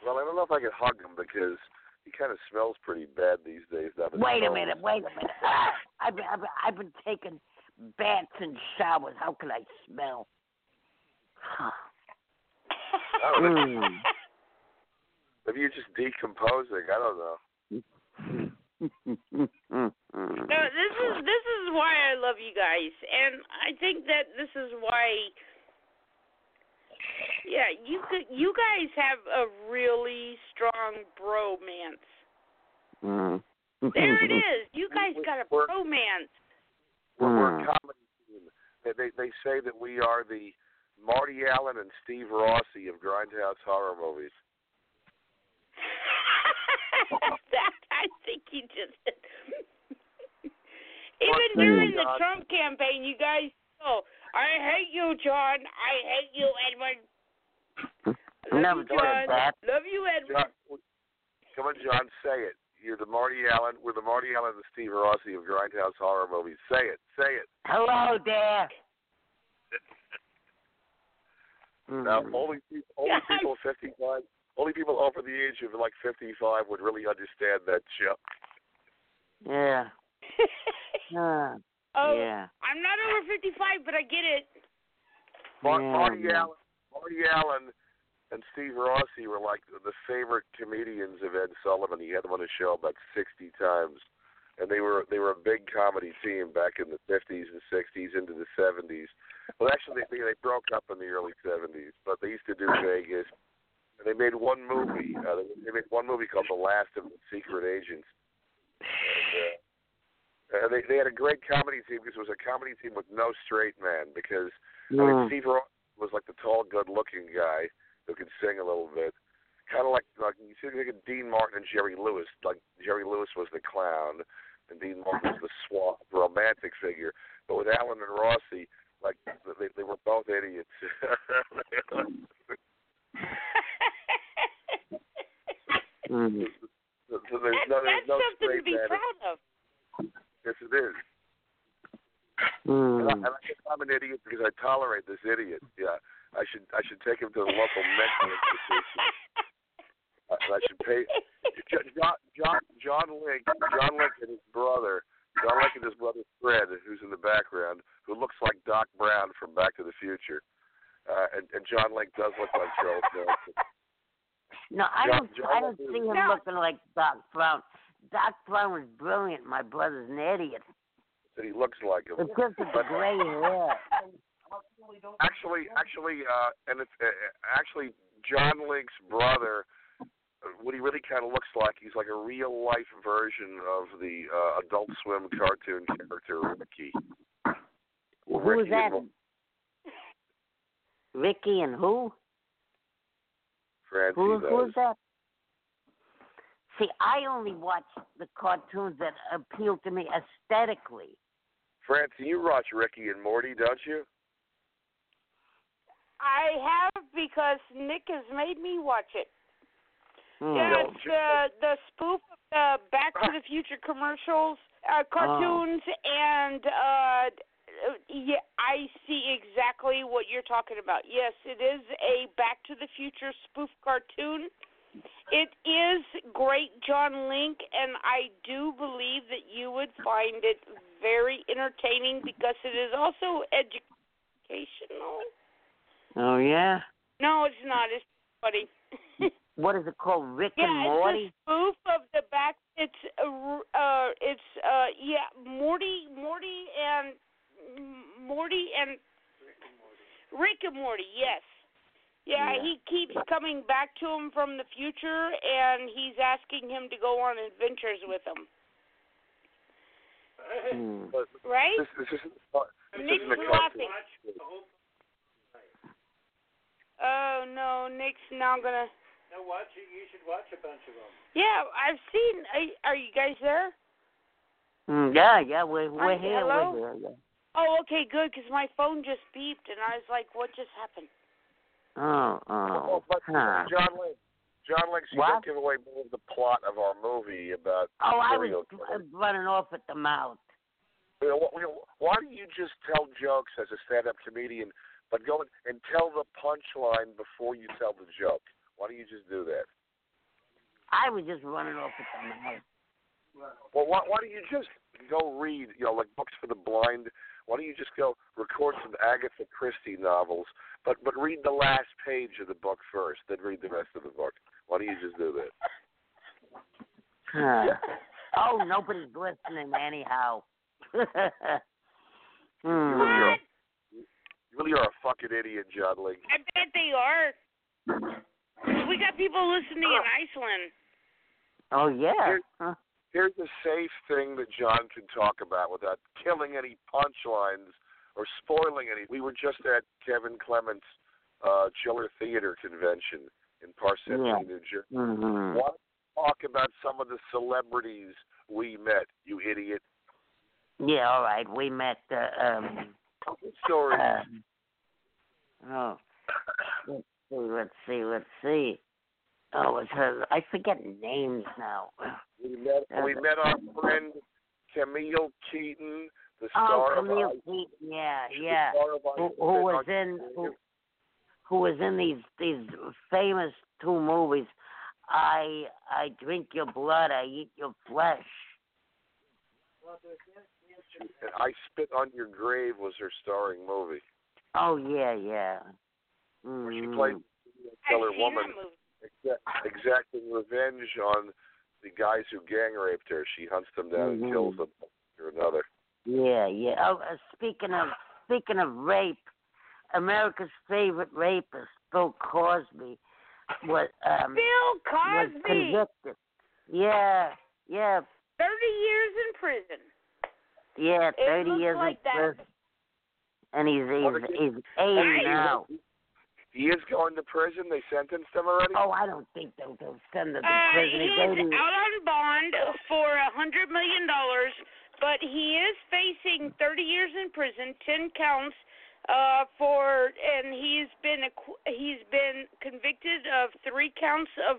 Well, I don't know if I could hug him because he kind of smells pretty bad these days. Now that Wait a minute, wait a minute. (laughs) I've been, I've been, I've been taking baths and showers. How can I smell? Oh, Mm. (laughs) Maybe you're just decomposing. I don't know. No, this is this is why I love you guys, and I think that this is why. Yeah, you could, you guys have a really strong bromance. Mm. There it (laughs) is. You guys got a We're- bromance. We're, we're a comedy team. They, they they say that we are the Marty Allen and Steve Rossi of Grindhouse horror movies. (laughs) that I think you just (laughs) even during the Trump campaign, you guys know I hate you, John. I hate you, Edward. Love Never you, John. that. Love you, Edward. John, come on, John, say it. You're the Marty Allen. We're the Marty Allen and Steve Rossi of Grindhouse horror movies. Say it. Say it. Hello there. (laughs) Now, only only Yes. people 55, only people over the age of like 55 would really understand that joke. Yeah. (laughs) Uh, oh, yeah. I'm not over 55, but I get it. Mar- Yeah, Marty. Allen, Marty Allen, and Steve Rossi were like the favorite comedians of Ed Sullivan. He had them on his show about 60 times, and they were they were a big comedy team back in the 50s and 60s into the 70s. Well, actually, they they broke up in the early 70s, but they used to do Vegas. And they made one movie. Uh, they, they made one movie called The Last of the Secret Agents. And, uh, they they had a great comedy team because it was a comedy team with no straight man because I mean. Steve Ross was like the tall, good-looking guy who could sing a little bit. Kind of like like you see, think of Dean Martin and Jerry Lewis. Like Jerry Lewis was the clown, and Dean Martin was the suave, romantic figure. But with Allen and Rossi, like they they were both idiots. (laughs) Mm. so so there's That- no there's that's no something to be man. proud of. Yes, it is. And, I, and Mm. I guess I'm an idiot because I tolerate this idiot. Yeah, I should I should take him to the local mental institution. (laughs) I, I should pay John John John Link John Link and his brother John Link and his brother Fred, who's in the background, who looks like Doc Brown from Back to the Future, uh, and, and John Link does look like Charles Bronson. No, I John- don't. John I don't Lewis. see him No. looking like Doc Brown. Doc Brown was brilliant. My brother's an idiot. That he looks like him. It's just the gray hair. Actually, actually, uh, and it's uh, actually John Link's brother. uh, What he really kind of looks like, he's like a real life version of the uh, Adult Swim cartoon character Ricky. Who Ricky is that? and Ricky and who? Francie Who, who is that? See, I only watch the cartoons that appeal to me aesthetically. Francie, you watch Ricky and Morty, don't you? I have because Nick has made me watch it. Hmm. Yeah, it's uh, the spoof of the Back to the Future commercials, uh, cartoons, and uh, yeah, I see exactly what you're talking about. Yes, it is a Back to the Future spoof cartoon. It is great, John Link, and I do believe that you would find it very entertaining because it is also educational. Oh yeah. No, it's not. It's funny. (laughs) What is it called? Rick Yeah, and Morty. it's a spoof of the back. It's uh, it's uh yeah, Morty, Morty and Morty and morty and Rick and Morty. Yes. Yeah, Yeah. he keeps coming back to him from the future, and he's asking him to go on adventures with him. Hmm. But Right? this, this isn't. This Nick's isn't laughing. Oh no, Nick's now gonna. No, watch it. You should watch a bunch of them. Yeah, I've seen. Are, are you guys there? Hmm, yeah, yeah, we're we're Hi, here. hello? We're here. Yeah. Oh, okay, good. Because my phone just beeped, and I was like, "What just happened?" Oh, Well, oh, but huh. John Link, John Link, you What? don't give away more of the plot of our movie about Oh, I was running off at the mouth. You know, why do you just tell jokes as a stand-up comedian, but go and, tell the punchline before you tell the joke? Why don't you just do that? I was just running off at the mouth. Well, why, why don't you just go read, you know, like books for the blind? Why don't you just go record some Agatha Christie novels, but but read the last page of the book first, then read the rest of the book? Why don't you just do that? Huh. (laughs) oh, nobody's listening anyhow. (laughs) You hmm. really are, you really are a fucking idiot, John Link. I bet they are. We got people listening in Iceland. Oh yeah. Here- Huh. Here's a safe thing that John can talk about without killing any punchlines or spoiling any. We were just at Kevin Clement's uh, Chiller Theater convention in Parsippany, Yeah. New Jersey. Mhm. Want to talk about some of the celebrities we met, you idiot? Yeah, all right. We met. Uh, um, Stories. um, oh, (coughs) let's see. Let's see. Let's see. Oh, it's her. I forget names now. we met. (sighs) We met our friend Camille Keaton, the Oh, star Camille of I- Keaton. Yeah, the yeah. Who, who was in? Who, who was in these these famous two movies? I I drink your blood. I eat your flesh. and I Spit on Your Grave was her starring movie. Oh yeah, yeah. Where she played mm-hmm. a killer I've woman that movie. exa- exacting revenge on the guys who gang raped her. She hunts them down Mhm. and kills them or another. Yeah, yeah. Oh, uh, speaking of speaking of rape, America's favorite rapist, Bill Cosby, was um Bill was convicted. Yeah, yeah, thirty years in prison. yeah. Thirty looks years like in that. prison, and he's he's he's eighty now. He is going to prison. They sentenced him already. Oh, I don't think they'll, they'll send him to Uh, prison. he He's is 80. out on bond for a hundred million dollars, but he is facing thirty years in prison, ten counts, uh, for, and he's been acqu- he's been convicted of three counts of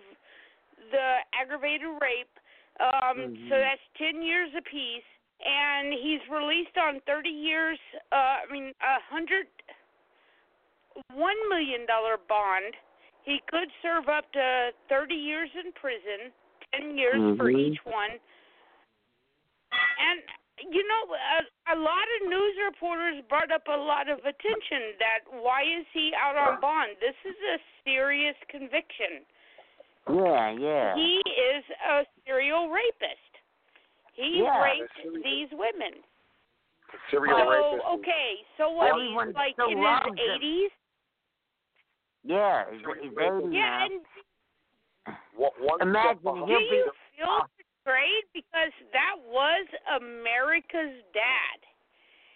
the aggravated rape. Um, Mhm. so that's ten years apiece, and he's released on thirty years. Uh, I mean, a hundred one million dollar bond. He could serve up to thirty years in prison, ten years for Mhm. each one. And you know, a, a lot of news reporters brought up a lot of attention that why is he out on bond? This is a serious conviction. Yeah, yeah. He is a serial rapist. He Yeah. raped these women. Serial so rapist. okay, so what? Everyone He's like in loves his eighties. yeah, he's, he's eighty Yeah, now. and One, one Imagine step behind do he'll you be- feel betrayed because that was America's dad?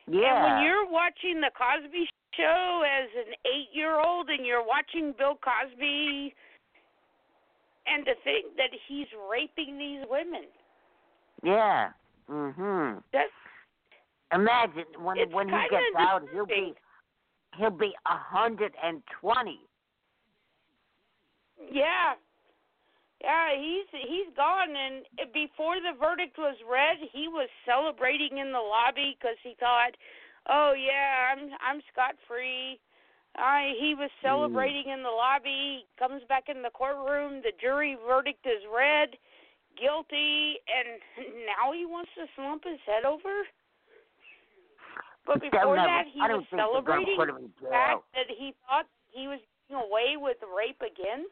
And Yeah. when you're watching the Cosby Show as an eight-year-old, and you're watching Bill Cosby, and to think that he's raping these women, Yeah. Mhm. that's Imagine when It's when he gets out, he'll be he'll be a hundred and twenty. Yeah. Yeah, he's he's gone and before the verdict was read, he was celebrating in the lobby cuz he thought, "Oh yeah, I'm I'm scot free." I he was hmm. celebrating in the lobby, comes back in the courtroom, the jury verdict is read, guilty, and (laughs) now he wants to slump his head over? But before that, he I was think they're gonna celebrating put him in the fact that he thought he was getting away with rape again.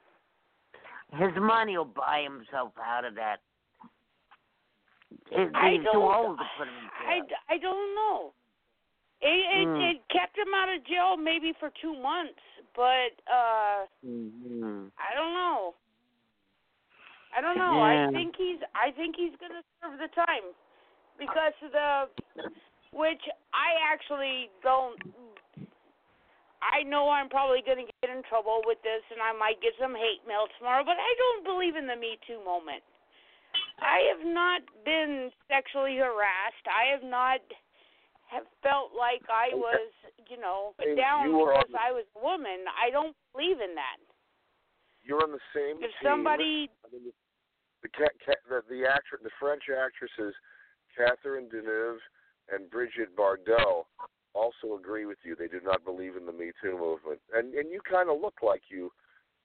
His money will buy himself out of that. He's I too don't- old to put him in (sighs) jail. I don't know. It, it Hmm. it kept him out of jail maybe for two months, but uh Mhm. I don't know. I don't know. I think he's I think he's gonna serve the time because the which I actually don't. I know I'm probably gonna get in trouble with this, and I might get some hate mail tomorrow. But I don't believe in the Me Too moment. I have not been sexually harassed. I have not have felt like I was, you know, Hey, down because the- I was a woman. I don't believe in that. You're on the same If team. somebody I mean, the the, the the actor, the French actresses, Catherine Deneuve and Bridget Bardot, also agree with you. They do not believe in the Me Too movement, and and you kind of look like you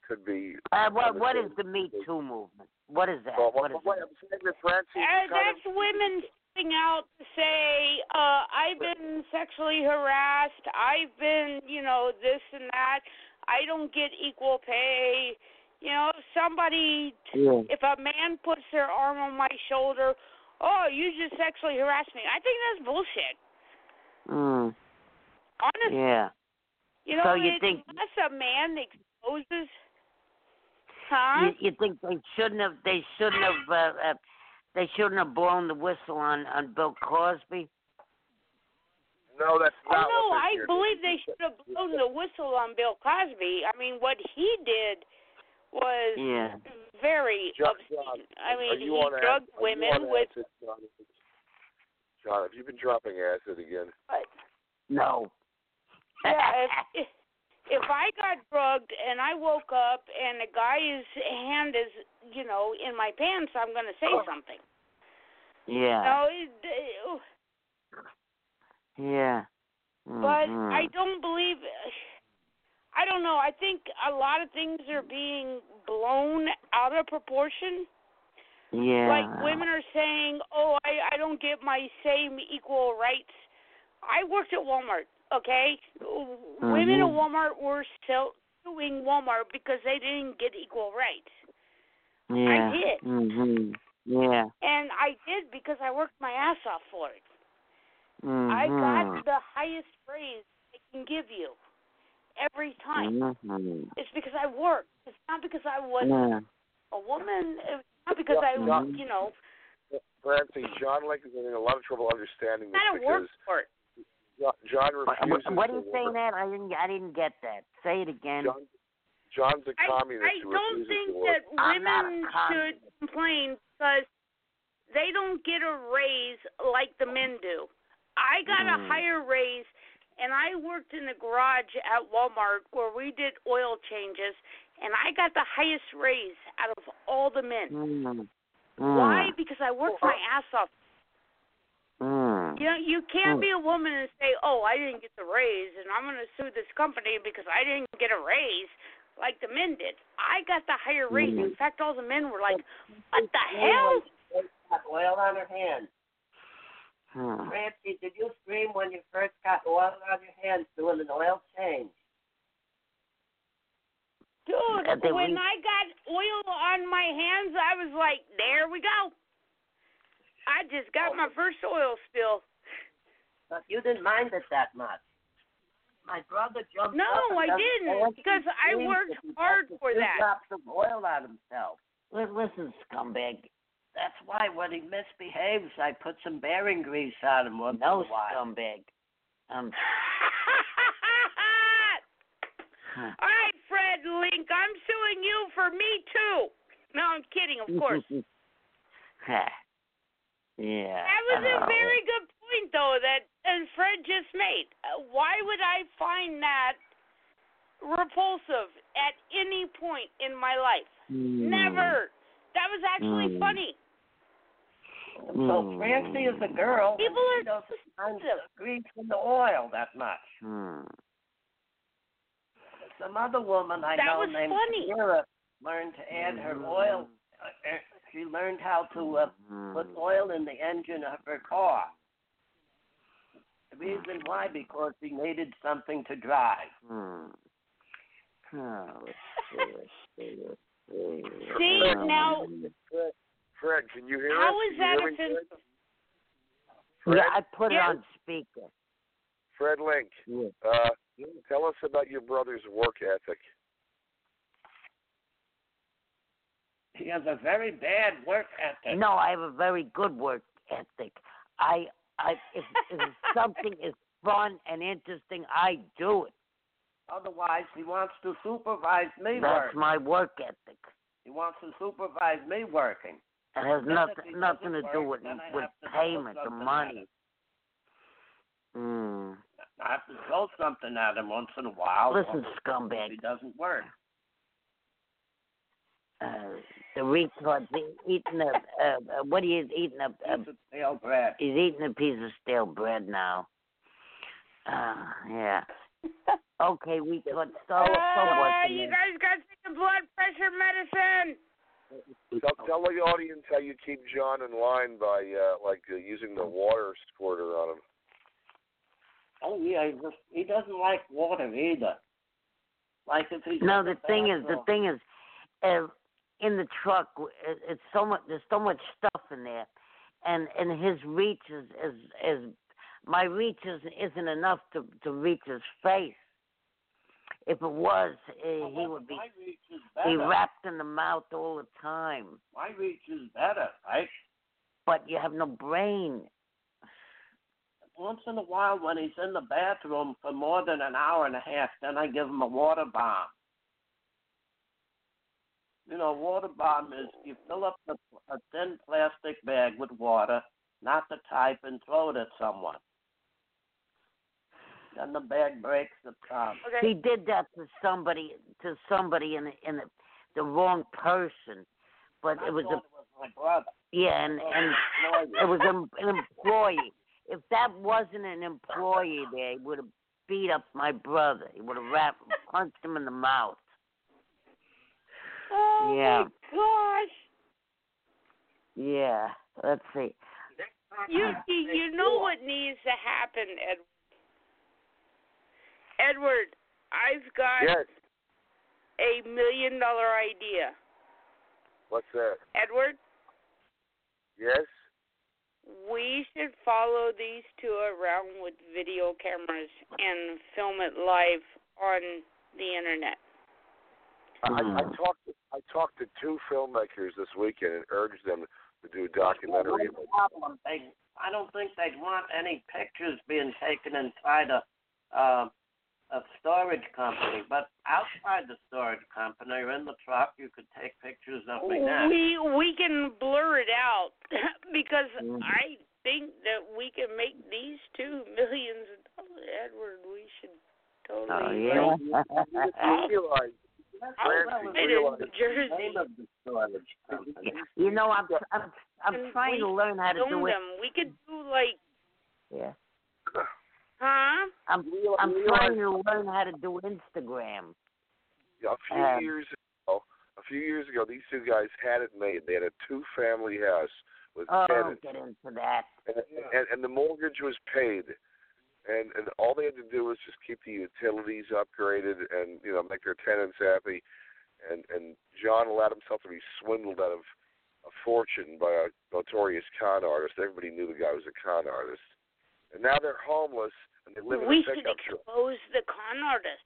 could be. Uh, what on the is the Me Too movement? What is that? Well, What well, is wait, it? I'm saying that Uh, that's of, women stepping out to say, uh, I've been sexually harassed. I've been, you know, this and that. I don't get equal pay. You know, if somebody, Yeah. if a man puts their arm on my shoulder, oh, you just sexually harassed me. I think that's bullshit. Mm. Honestly, Yeah. you know, So you it- think- unless a man exposes, huh? You, you think they shouldn't have? They shouldn't have. Uh, uh, they shouldn't have blown the whistle on on Bill Cosby. No, that's Oh no, what I here. believe they should have blown the whistle on Bill Cosby. I mean, what he did was Yeah. very John, obscene. John, I are mean, you he on drugged acid? Are you women on with. acid, John? John, have you been dropping acid again? No. Yeah, if, (laughs) if if I got drugged and I woke up and a guy's hand is, you know, in my pants, I'm gonna say something. yeah. No, it, it, Yeah. but Mhm. I don't believe. I don't know. I think a lot of things are being blown out of proportion. Yeah. Like women are saying, "Oh, I I don't get my same equal rights." I worked at Walmart. Okay, women at. Walmart were still suing Walmart because they didn't get equal rights, Yeah. did. Mhm. Yeah. and I did because I worked my ass off for it. Mhm. I got the highest praise I can give you every time. Mhm. It's because I worked. It's not because I was Yeah. a woman. It's not because I, Mhm. you know, Francie, John Lake is having a lot of trouble understanding this kind of because worked for it. Jo- John What, refuses what, what are to you saying, work. that? I didn't. I didn't get that. Say it again. John, John's a I, communist I who don't refuses think to work. that I'm not a women should communist. complain because they don't get a raise like the men do. I got a Mm. higher raise, and I worked in the garage at Walmart where we did oil changes, and I got the highest raise out of all the men. Mm. Why? Because I worked my ass off. Mm. You know, you can't Mm. be a woman and say, "Oh, I didn't get the raise, and I'm going to sue this company because I didn't get a raise like the men did." I got the higher raise. Mm. In fact, all the men were like, "What the hell?" Got oil on her hands. Hmm. Francie, did you scream when you first got oil on your hands doing an oil change? Dude, when re- I got oil on my hands, I was like, "There we go." I just got my first oil spill. But you didn't mind it that much. My brother jumped No, up and I done didn't, oil because I worked hard for two that. drops of oil on himself. Li- Listen, scumbag. That's why when he misbehaves, I put some bearing grease on him once No in a while. scumbag. Um. (laughs) huh. All right, Fred Link, I'm suing you for me too. No, I'm kidding, of course. (laughs) Yeah. That was a very good point, though, that uh, Fred just made. Uh, why would I find that repulsive at any point in my life? Mm. Never. That was actually Mm. funny. So Mm. Francie is a girl. People she are doesn't mind sensitive. the grease in the oil that much. Hmm. Some other woman I That know was named funny. Kira learned to add her oil. Uh, uh, she learned how to uh, Hmm. put oil in the engine of her car. The reason why, because she needed something to drive. Hmm. Oh, let's see, let's see, let's see. See, now- Fred, Fred, can you hear How us? is Can that me, offensive? Fred? Yeah, I put Yeah. it on speaker. Fred Link, Yeah. uh, tell us about your brother's work ethic. He has a very bad work ethic. No, I have a very good work ethic. I, I, if, if (laughs) something is fun and interesting, I do it. Otherwise, he wants to supervise me That's working. my work ethic. He wants to supervise me working. It has Then nothing, nothing to do with with have payment or money. him. Hmm. I have to throw something at him once in a while. Listen, if scumbag. he doesn't work. Uh, the retard he eating a uh, uh, what he is eating a, a Piece of stale bread. he's eating a piece of stale bread now. Uh, yeah. (laughs) Okay, we got so so what's Uh, you guys got some blood pressure medicine. Tell, tell the audience how you keep John in line by uh, like uh, using the water squirter on him. Oh yeah, he, just, he doesn't like water either. Like if he's No, the thing is, the thing is, uh, in the truck, it, it's so much. There's so much stuff in there, and and his reach is is is my reach is isn't enough to to reach his face. If it was, uh, Oh, he would be be wrapped in the mouth all the time. My reach is better, right? But you have no brain. once in a while when he's in the bathroom for more than an hour and a half, then I give him a water bomb. You know, water bomb is you fill up a, a thin plastic bag with water, not the type, and throw it at someone. Then the bag breaks the bomb. Okay. He did that to somebody to somebody in the, in the, the wrong person, but I it was a it was my brother. yeah, and and it was an, an employee. If that wasn't an employee there, he would have beat up my brother. He would have wrapped, punched him in the mouth. Oh Yeah. my gosh. Yeah. Let's see. You you you know what needs to happen, Ed. Edward, I've got Yes. a million dollar idea. What's that? Edward, Yes. we should follow these two around with video cameras and film it live on the internet. I, I Mhm. talked. To, I talked to two filmmakers this weekend and urged them to do a documentary. Well, one problem, They, I don't think they'd want any pictures being taken inside a uh, a storage company, but outside the storage company or in the truck, you could take pictures of me now. We we can blur it out (laughs) because Mhm. I think that we can make these two millions of dollars. Edward, we should Oh totally. yeah. (laughs) You realize, I'll Francie, put it realize- in Name of the storage you know, I'm I'm I'm trying to learn how to do it. them. We could do like, Yeah. Huh? I'm You I'm realize- trying to learn how to do Instagram. a few Um, years ago, a few years ago, these two guys had it made. They had a two-family house with Oh, tenants, don't get into that. and, and and the mortgage was paid, and and all they had to do was just keep the utilities upgraded and you know make their tenants happy, and and John allowed himself to be swindled out of a fortune by a notorious con artist. Everybody knew the guy was a con artist, and now they're homeless and they live in We a should pickup truck. expose the con artist.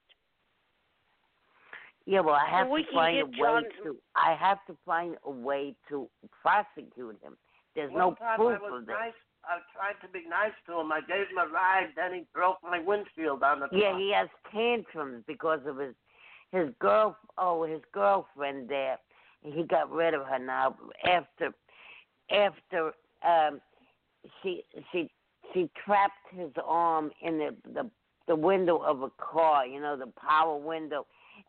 Yeah, well, I have we to can find a way John's- to. I have to find a way to prosecute him. There's no One time proof I was of this. nice. I tried to be nice to him. I gave him a ride. Then he broke my windshield on the Yeah, truck. he has tantrums because of his his girl. Oh, his girlfriend there. He got rid of her now after after um she she she trapped his arm in the the the window of a car, you know, the power window,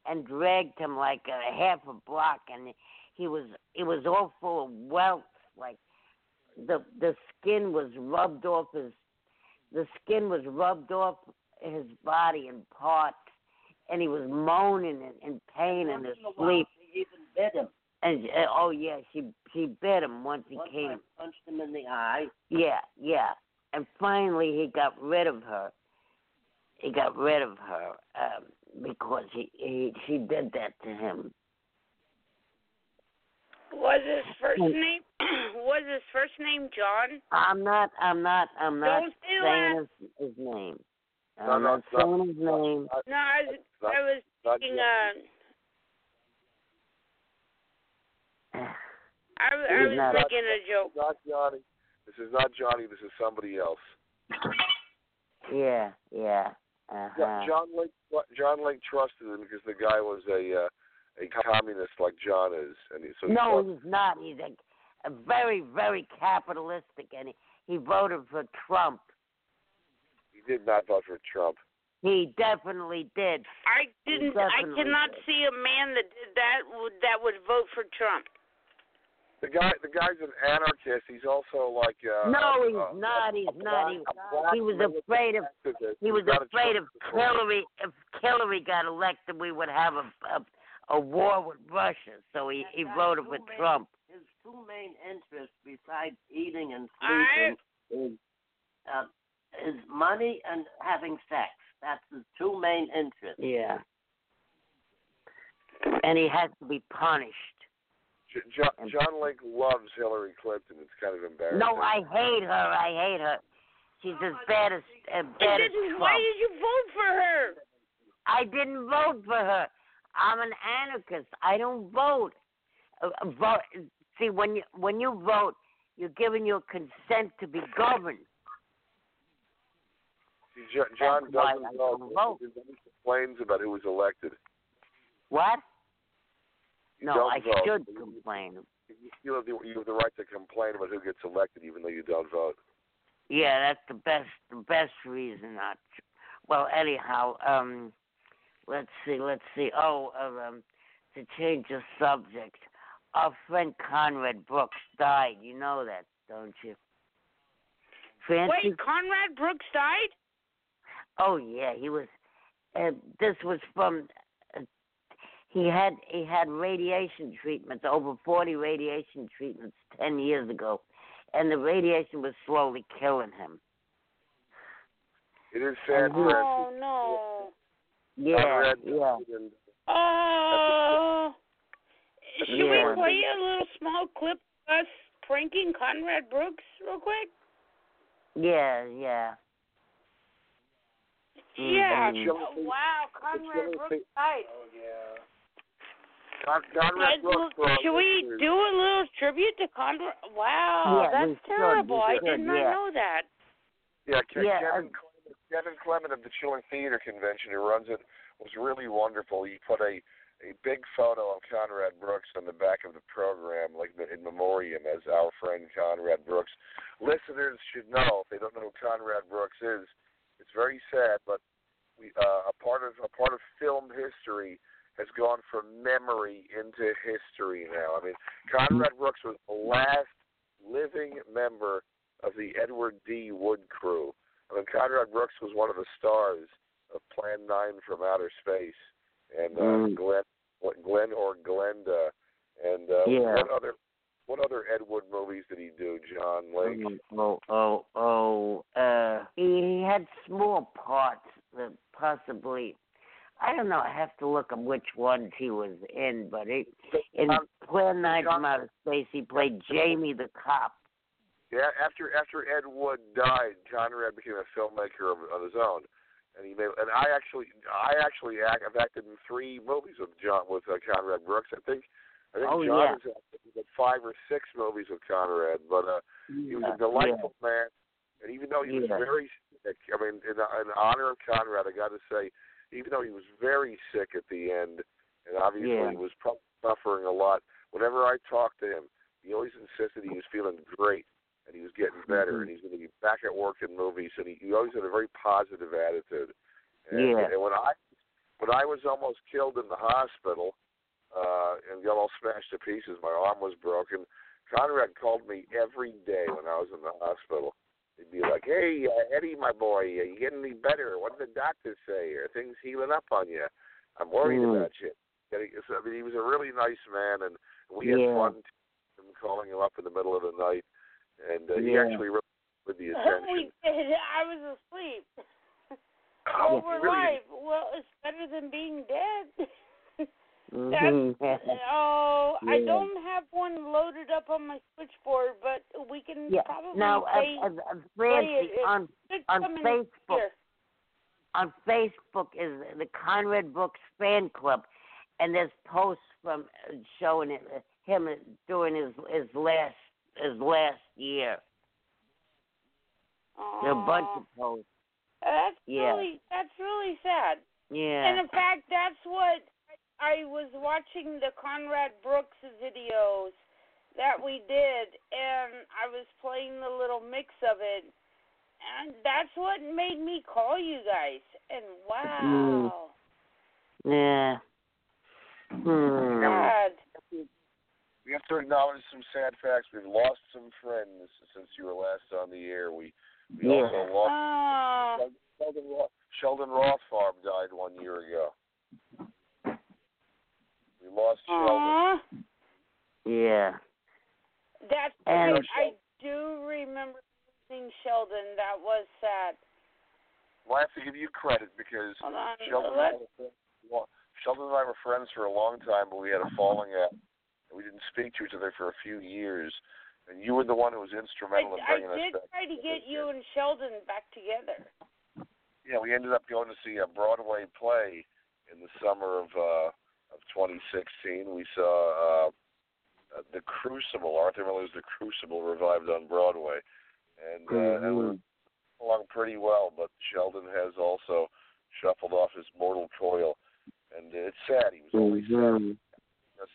and dragged him like a half a block, and he was it was all full of welts, like the the skin was rubbed off his the skin was rubbed off his body in parts, and he was moaning in, in pain in his in a while, sleep. He even bit him. And uh, oh yeah, she she bit him once he Once came. I punched him in the eye. Yeah, yeah. And finally, he got rid of her. He got rid of her um, because he, he she did that to him. Was his first name? (clears throat) was his first name John? I'm not. I'm not. I'm not Don't say saying his, his name. I'm no, not it's not- saying his name. No, I was I was (sighs) not thinking. Uh, I, was- I was making a joke. not Johnny. This is not Johnny. This is somebody else. Yeah, yeah. Uh Jo- huh. John Link. John Link trusted him because the guy was a uh, a communist like John is, and he, so he No, thought- he's not. He's a, a very, very capitalistic, and he, he voted for Trump. he did not vote for Trump. He definitely did. I didn't. I cannot did. see a man that did that would that would vote for Trump. The guy, the guy's an anarchist. He's also like. Uh, no, he's uh, not. He's a not. He, black- a he was afraid of. activist. He was He's not a afraid of Trump. Hillary. If Hillary got elected, we would have a a, a war with Russia. So he he voted two for main- Trump. His two main interests, besides eating and I- sleeping, is uh, is money and having sex. That's his two main interests. Yeah. And he has to be punished. J- John, John Link loves Hillary Clinton. It's kind of embarrassing. No, I hate her. I hate her. She's as bad as as bad as Trump. why did you vote for her? I didn't vote for her. I'm an anarchist. I don't vote. Uh, uh, vote. See, when you when you vote, you're giving your consent to be governed. See, John, John That's why doesn't I know. vote. He complains about who was elected. What? You No, I vote. should complain. You have, the, you have the right to complain about who gets elected, even though you don't vote. Yeah, that's the best the best reason not to. Well, anyhow, um let's see, let's see. Oh, uh, um to change the subject. Our friend Conrad Brooks died. You know that, don't you? Francie? Wait, Conrad Brooks died? Oh yeah, he was. Uh, this was from. Uh, he had he had radiation treatments, over forty radiation treatments ten years ago, and the radiation was slowly killing him. It is sad, Mhm. Oh no. Yeah, yeah. and Oh. Should Yeah. we play a little small clip of us pranking Conrad Brooks real quick? Yeah, yeah. Yeah. Mhm. Oh, wow, Conrad Brooks died. Oh yeah. Con- Conrad Brooks. should we listeners. do a little tribute to Conrad? Wow, Yeah, we that's should, terrible. we I should, did not yeah. know that. Yeah, Ke- Yeah, Kevin, Clement, Kevin Clement of the Chiller Theater Convention, who runs it, was really wonderful. He put a a big photo of Conrad Brooks on the back of the program, like the, in memoriam, as our friend Conrad Brooks. Listeners should know if they don't know who Conrad Brooks is. It's very sad, but we uh, a part of a part of film history has gone from memory into history now. I mean, Conrad Brooks was the last living member of the Edward D. Wood crew. I mean, Conrad Brooks was one of the stars of Plan 9 from Outer Space, and uh, Mm. Glen, Glen or Glenda, and uh, Yeah. what other what other Ed Wood movies did he do? John Link. Oh, oh, oh, oh. Uh, he had small parts that possibly. I don't know. I have to look at which ones he was in, but it, in Um, Plan Nine from Outer Space, he played Jamie the cop. Yeah, after after Ed Wood died, John Conrad became a filmmaker of, of his own, and he made. And I actually, I actually act, I've acted in three movies with John with uh, Conrad Brooks. I think, I think Oh, John yeah. has acted in five or six movies with Conrad. But uh, he was a delightful man, and even though he was very sick, I mean, in, in honor of Conrad, I got to say, even though he was very sick at the end, and obviously Yeah. he was probably suffering a lot. Whenever I talked to him, he always insisted he was feeling great and he was getting better Mhm. and he's going to be back at work in movies and he, he always had a very positive attitude. And, Yeah. and when I when I was almost killed in the hospital uh and got all smashed to pieces, my arm was broken. Conrad called me every day when I was in the hospital. He'd be like, "Hey, uh, Eddie, my boy, are you getting any better? What did the doctors say? Are things healing up on you? I'm worried Mm. about you." And he, so, I mean, he was a really nice man, and we had fun him calling him up in the middle of the night, and uh, he actually really with the (laughs) we attention. did. I was asleep. (laughs) Oh, well, we're really? live. Well, it's better than being dead. (laughs) Mhm. oh, I don't have one loaded up on my switchboard, but we can yeah. probably Now, uh, play, uh, uh, play it. It on on Facebook, here. on Facebook is the Conrad Brooks fan club, and there's posts from uh, showing it, him doing his his last his last year. There are a bunch of posts. That's Yeah. really that's really sad. Yeah. And in fact, that's what I was watching the Conrad Brooks videos that we did, and I was playing the little mix of it, and that's what made me call you guys. And wow, Yeah. Hmm. sad. We have to acknowledge some sad facts. We've lost some friends since you were last on the air. We we Yeah. also lost Oh, Sheldon, Roth, Sheldon Rothfarb died one year ago. We lost Sheldon. Yeah. That's And- right. I do remember losing Sheldon. That was sad. Well, I have to give you credit because Sheldon, and I were friends- Sheldon and I were friends for a long time, but we had a falling out. And we didn't speak to each other for a few years. And you were the one who was I, instrumental in bringing did us back. I did try to get you and Sheldon back together. Yeah, we ended up going to see a Broadway play in the summer of uh of 2016. We saw uh, uh The Crucible, Arthur Miller's The Crucible, revived on Broadway, and uh, was Mhm. along pretty well, but Sheldon has also shuffled off his mortal coil, and it's sad. He was only Mhm.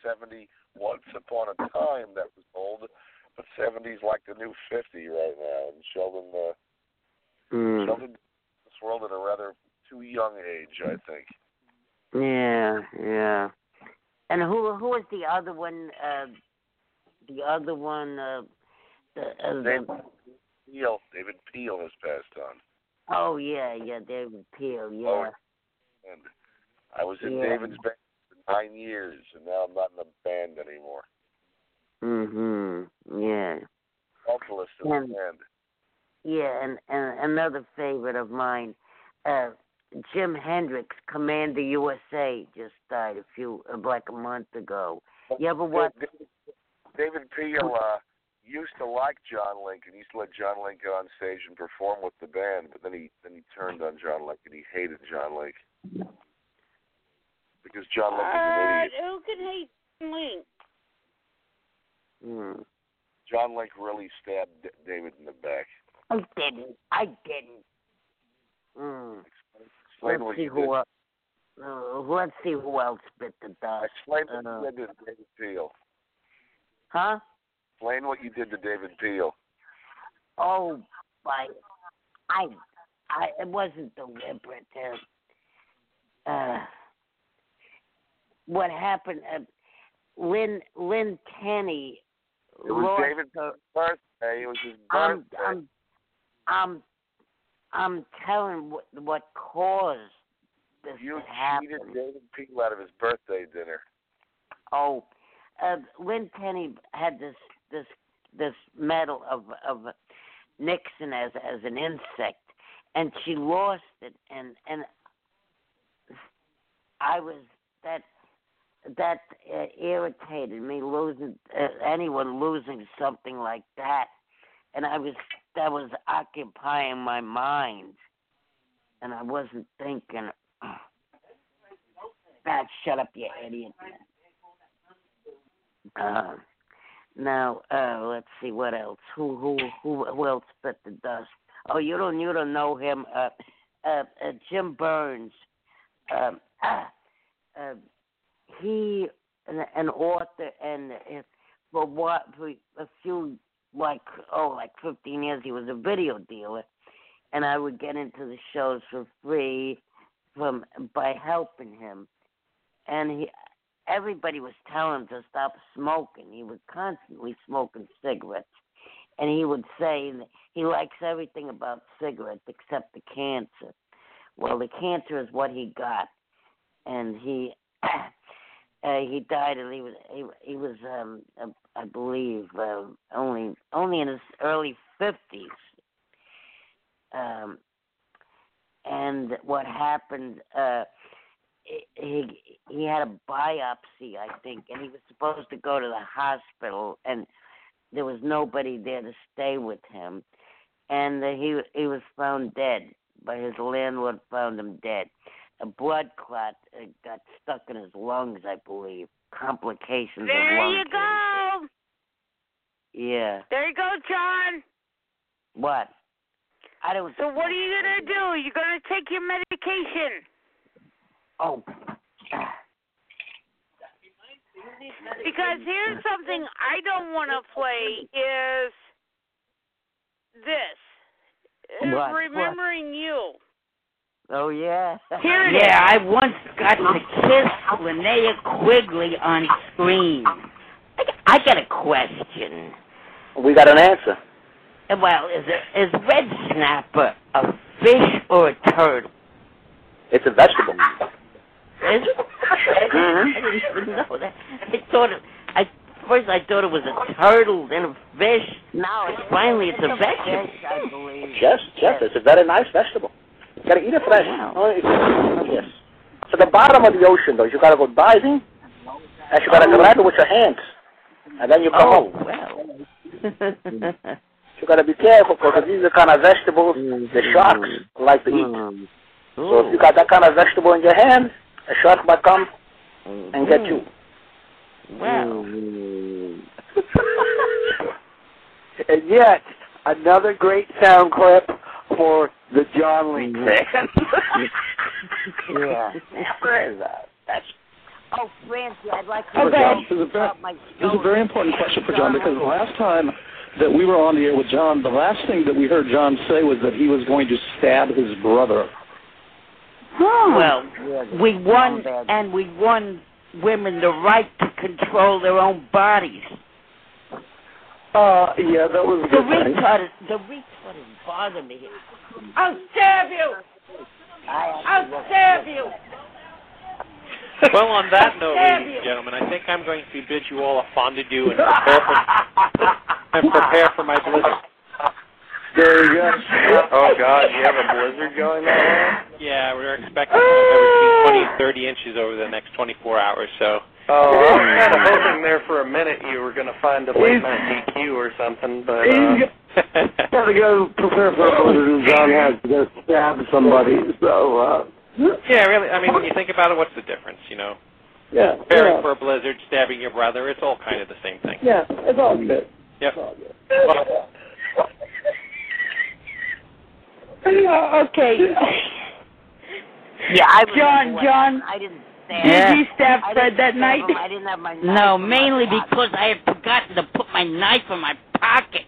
70 once upon a time. That was old, but 70 is like the new 50 right now. And Sheldon, uh, Mm. Sheldon, this world at a rather too young age, I think. Yeah, yeah. And who who was the other one? Uh, the other one. Uh, the, uh, David the, Peel, David Peel has passed on, oh yeah, yeah, David Peel. Yeah. Oh, and I was in Yeah. David's band for nine years, and now I'm not in the band anymore. Mhm. Yeah. Vocalist in And- the band. Yeah, and, and another favorite of mine, uh, Jim Hendricks, Commander USA, just died a few uh, like a month ago. You ever watch? David, David Peel uh, used to like John Lincoln. He used to let John Lincoln on stage and perform with the band, but then he then he turned on John Lincoln. He hated John Lincoln because John Lincoln's an Uh, idiot. who can hate Link? Hmm. John Link really stabbed David in the back. I didn't. I didn't. Mm. Explain let's what see you who did. else. Uh, let's see who else bit the dust. Explain what Uh, you did to David Peel. Huh? Explain what you did to David Peel. Oh, my. I. I. It wasn't deliberate. Uh, uh, what happened? Uh, Lynn Lynn Tenney It was lost David's birthday. It was his birthday. I'm I'm I'm telling what what caused this you to happen. cheated David Peel out of his birthday dinner. Oh, uh, Lynn Tenney had this this this medal of of Nixon as as an insect, and she lost it, and and I was that that uh, irritated me losing uh, anyone losing something like that, and I was that was occupying my mind, and I wasn't thinking. (clears throat) Ah, shut up, you idiot. Uh, now, uh, let's see what else. Who who who who else bit the dust? Oh, you don't you don't know him. Uh, uh, uh Jim Burns. Um, (clears throat) uh, he an, an author and uh, for what for a few like oh like fifteen years he was a video dealer, and I would get into the shows for free from by helping him, and he everybody was telling him to stop smoking. He was constantly smoking cigarettes. And he would say he likes everything about cigarettes except the cancer. Well, the cancer is what he got. And he (clears throat) uh, he died and he was he, he was um I believe uh, only only in his early 50s. Um and what happened uh he he had a biopsy, I think, and he was supposed to go to the hospital, and there was nobody there to stay with him, and uh, he he was found dead. But his landlord found him dead. A blood clot uh, got stuck in his lungs, I believe. Complications There of lung you go. cancer. Yeah. There you go, John. What? I don't. So what are you gonna do? You're gonna take your medication. Oh. Because here's something I don't want to play is this. What? Remembering you. Oh yeah. Here it yeah, I once got to kiss Linnea Quigley on screen. I got, I got a question. We got an answer. Well, is it, is red snapper a fish or a turtle? It's a vegetable. Is it? Mhm. (laughs) I didn't even know that. I thought it. I first I thought it was a turtle, then a fish. Now it's Finally, it's a vegetable. I believe. Yes, yes, it's a very nice vegetable. You gotta eat it fresh. Wow. Oh, yes. So the bottom of the ocean, though, you gotta go diving, and you gotta grab it with your hands, and then you come Oh up. well. You gotta be careful because these are kind of vegetables the sharks like to eat. Mm. So if you got that kind of vegetable in your hand, a shark might come and get you. Well. Mm. (laughs) And yet, another great sound clip for the John Link fans. (laughs) yeah. Where is that? That's Oh, Francie, I'd like to Okay. know This is a very, this is a very important question for John because the last time that we were on the air with John, the last thing that we heard John say was that he was going to stab his brother. Well, we won, and we won women the right to control their own bodies. Uh, yeah, that was a The good thing. retarded, the retarded bother me. I'll stab you. I'll stab you. Well, on that note, ladies and gentlemen, I think I'm going to bid you all a fondue and prepare for and prepare for my blizzard. There you go. Oh God, you have a blizzard going on? Yeah, we're expecting between (laughs) 20 and 30 inches over the next 24 hours. So. Oh, I was kind of hoping there for a minute you were going to find a late night DQ or something, but uh, (laughs) Got to go prepare for a blizzard, and John has to go stab somebody. So, uh, Yeah, really. I mean, when you think about it, what's the difference? You know, yeah, preparing yeah, for a blizzard, stabbing your brother. It's all kind of the same thing. yeah, it's all good. Yep. Well, Uh, (laughs) okay. Yeah, I John, John, I didn't Did stab. you stab Fred didn't that night? him. I didn't have my knife No, in my mainly because I had forgotten to put my knife in my pocket.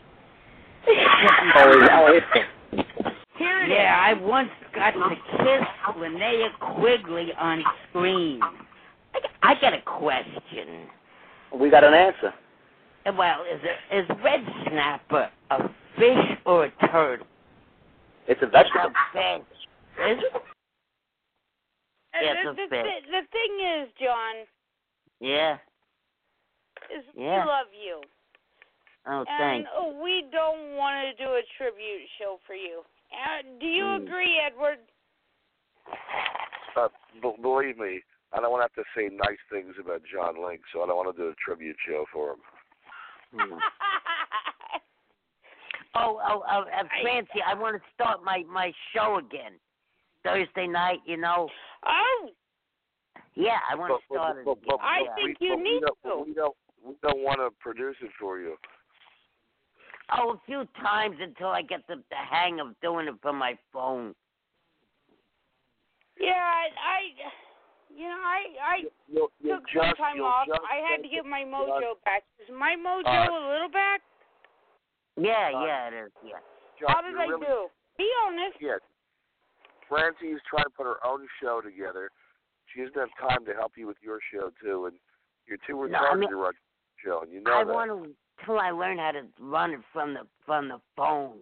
Yeah, I once got to kiss Linnea Quigley on screen. I got- I got a question. We got an answer. Uh, well, is it is red snapper a fish or a turtle? It's a vegetable. fish. Is it? And Yeah, the, a the, fit. the, the thing is, John, Yeah. is Yeah. we love you. Oh, and thanks. we don't want to do a tribute show for you. Uh, do you Mm. agree, Edward? Uh, b- believe me, I don't want to have to say nice things about John Link, so I don't want to do a tribute show for him. (laughs) Oh, oh, oh, uh, Francie, I want to start my my show again. Thursday night, you know. Oh, Yeah, I want But- to start but- it but- again. I yeah. think we, you need we to. We don't. We don't want to produce it for you. Oh, a few times until I get the, the hang of doing it from my phone. Yeah, I, I you know, I I You'll, you'll took some time off. I had to take get my it- mojo back. Is my mojo Uh, a little back? Yeah, Uh, yeah, it is. Yeah. Just, How did you're I really, do? Be honest. Yes. Francie's trying to put her own show together. She doesn't have time to help you with your show too, and you're too No, retarded I mean- to run your show, and you know I that. want to till I learned how to run it from the from the phone.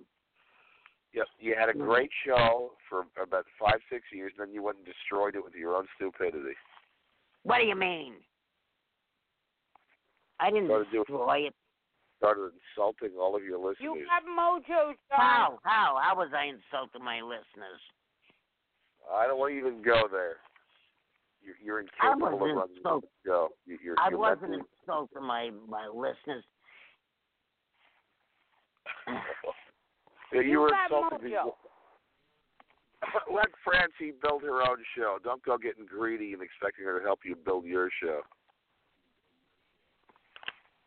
Yep, you had a Mm. great show for about five, six years, and then you went and destroyed it with your own stupidity. What do you mean? I didn't Started doing- destroy it. Started insulting all of your listeners. You have mojo, John. How? How? How was I insulting my listeners? I don't want to even go there. You're, you're I incapable of wasn't running insult- the show. You- You're, I wasn't mentally- insulting my my listeners. Yeah, you, You were got insulting people. (laughs) Let Francie build her own show. Don't go getting greedy and expecting her to help you build your show.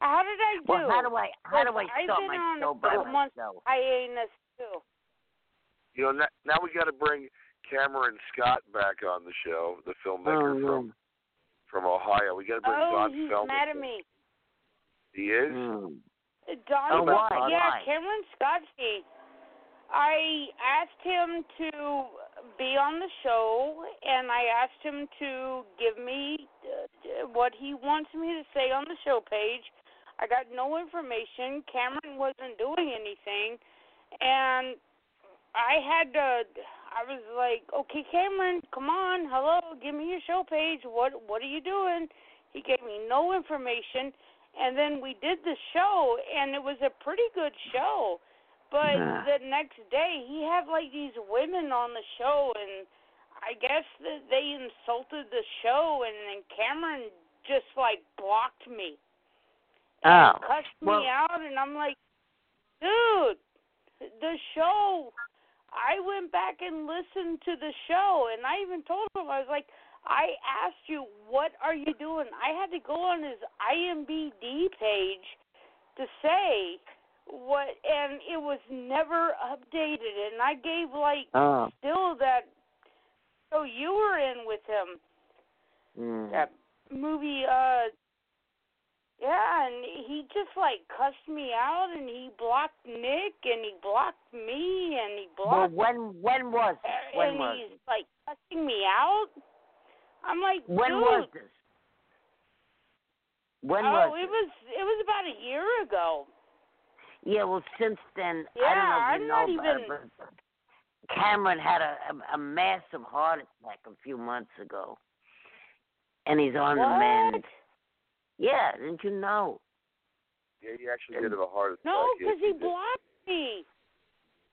How did I do? Well, how do I how do I I've start been my on show by couple months myself? hiatus too. You know, now, now we got to bring Cameron Scott back on the show, the filmmaker Oh, from from Ohio. We got to bring Oh, Don he's Feldman. mad at me. He is. Hmm. Don, Oh, why? yeah, Cameron Scotty. I asked him to be on the show, and I asked him to give me uh, what he wants me to say on the show page. I got no information. Cameron wasn't doing anything, and I had to. I was like, "Okay, Cameron, come on, hello, give me your show page. What What are you doing?" He gave me no information, and then we did the show, and it was a pretty good show. But Ah. the next day, he had like these women on the show, and I guess that they insulted the show, and then Cameron just like blocked me, Oh. cussed Well, me out, and I'm like, dude, the show. I went back and listened to the show, and I even told him I was like, I asked you, what are you doing? I had to go on his IMBD page to say what and it was never updated and I gave like Oh. still that so you were in with him Mm. that movie uh yeah and he just like cussed me out and he blocked Nick and he blocked me and he blocked. Well, when when was? When and was he's like cussing me out I'm like When dude was this? When oh was it it? was it was about a year ago Yeah, well, since then, I Yeah, don't know if I'm you not know about even- it, but Cameron had a, a a massive heart attack a few months ago, and he's on the mend. Yeah, didn't you know? Yeah, he actually did have a heart attack. No, Yes, because he he blocked me.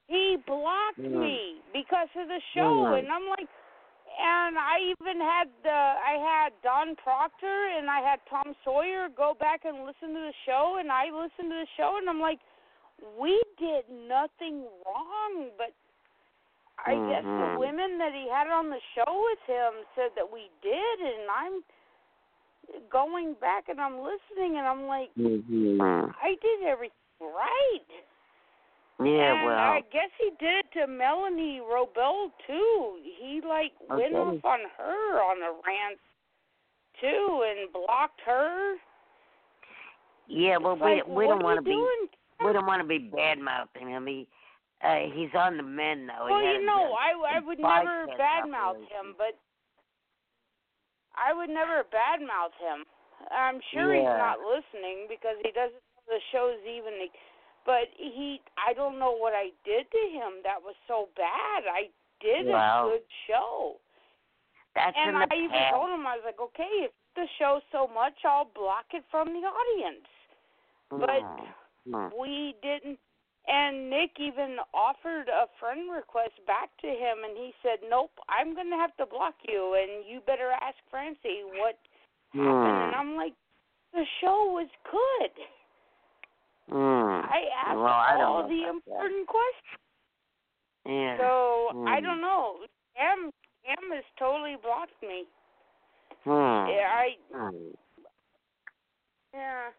He blocked Mm. me because of the show, Mm. and I'm like, and I even had the I had Don Proctor and I had Tom Sawyer go back and listen to the show, and I listened to the show, and I'm like, we did nothing wrong, but I guess the Mhm. women that he had on the show with him said that we did, and I'm going back and I'm listening, and I'm like, Mm-hmm. I did everything right. Yeah, and well, I guess he did to Melanie Robel too. He like went off on her on a rant too and blocked her. yeah, well, It's we we don't want to be doing? we don't want to be bad mouthing him. He uh, he's on the mend now. Well, you know, I I would never bypass badmouth him, but I would never badmouth him. I'm sure he's not listening because he doesn't know the show's even. But he, I don't know what I did to him that was so bad. I did Well, a good show. That's and in the I even past. told him I was like, okay, if the show so much, I'll block it from the audience. But Mm. we didn't. And Nick even offered a friend request back to him, and he said, "Nope, I'm going to have to block you, and you better ask Francie what happened." And Mm. I'm like, "The show was good. (laughs) Mm. I asked well, I all the about that. important questions." Yeah. So I Mm. don't know. Cam, Cam has totally blocked me. Hmm. Yeah, I Hmm. yeah.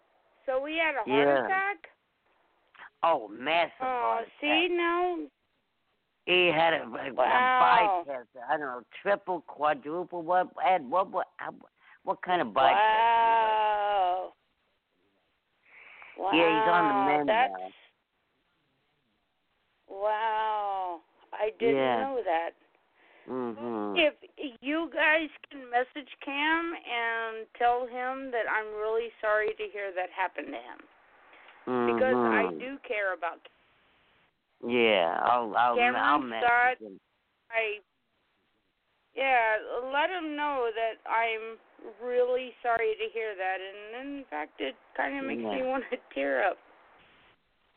So we had a heart Yeah. attack. Oh, massive Oh, see attack. now. He had a, a, Wow. a bypass. I don't know, triple, quadruple. What? Ed, what? What? What kind of bypass? Wow. Wow. Yeah, he's on the mend that's, now. Wow. I didn't Yeah. know that. Mm-hmm. If you guys can message Cam and tell him that I'm really sorry to hear that happened to him because I Mhm. do care about Yeah, I'll, I'll, Cameron I'll message Scott. him. I yeah, let him know that I'm really sorry to hear that, and in fact, it kind of makes me want to (laughs) tear up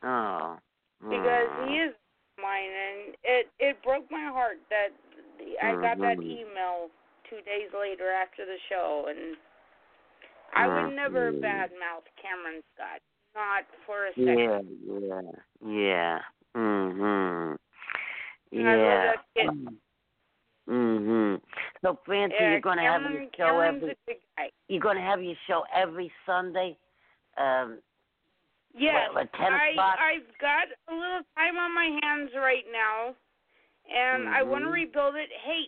Oh. because he is mine, and it it broke my heart that the, I got that email two days later after the show, and I would never Mhm. badmouth Cameron Scott, not for a second. yeah, yeah. Yeah. Mhm. And I love Yeah. That kid. Mhm. So, Francie, Yeah, you're going to have your show Cameron's every. a good guy. You're going to have your show every Sunday. Um. Yes, What, at 10 I o'clock? I've got a little time on my hands right now, and I want to rebuild it. Hey,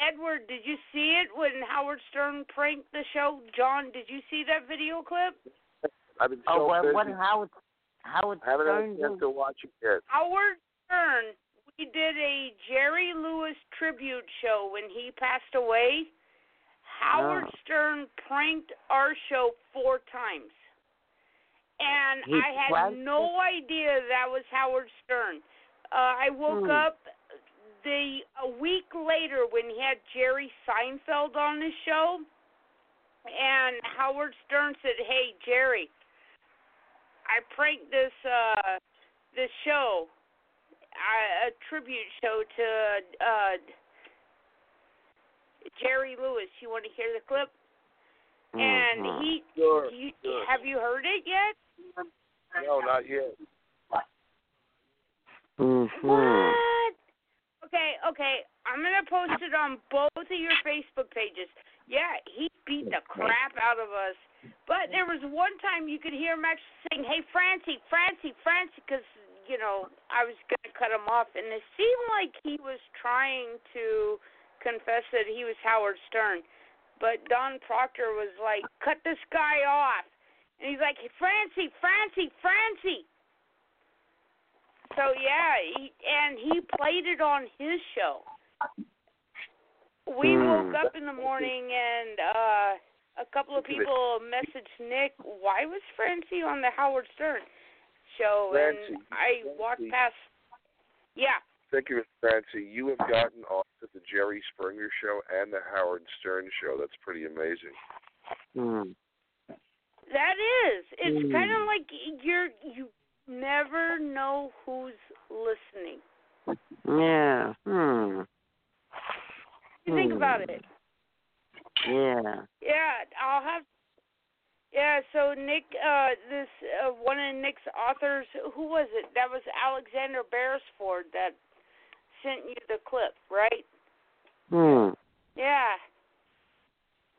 Edward, did you see it when Howard Stern pranked the show? John, did you see that video clip? I've been so Oh, what? busy. What? Howard? Howard I haven't had Stern a chance to watch it yet. Howard Stern, we did a Jerry Lewis tribute show when he passed away. Howard Oh. Stern pranked our show four times. And He I had pranked no idea that was Howard Stern. Uh, I woke Hmm. up the a week later when he had Jerry Seinfeld on his show, and Howard Stern said, "Hey Jerry, I pranked this uh this show, a tribute show to uh Jerry Lewis. You want to hear the clip?" And Mhm. he, Sure, you, sure. have you heard it yet? No, not yet. Mhm. What? Okay, okay. I'm gonna post it on both of your Facebook pages. Yeah, he beat the crap out of us, But there was one time you could hear him actually saying, "Hey, Francie, Francie, Francie," because you know I was going to cut him off, and it seemed like he was trying to confess that he was Howard Stern. But Don Proctor was like, "Cut this guy off," and he's like, "Francie, Francie, Francie." So yeah, he, and he played it on his show. We woke up in the morning and uh a couple of people messaged Nick, why was Francie on the Howard Stern show? Francie, and I walked past. Yeah. Thank you, Francie. You have gotten off at the Jerry Springer show and the Howard Stern show. That's pretty amazing. Hmm. That is. It's Mm. kind of like you're you never know who's listening. Yeah. Hmm. You think Hmm. about it. Yeah. Yeah, I'll have. Yeah, so Nick, uh, this uh, one of Nick's authors, who was it? That was Alexander Beresford that sent you the clip, right? Hmm. Yeah.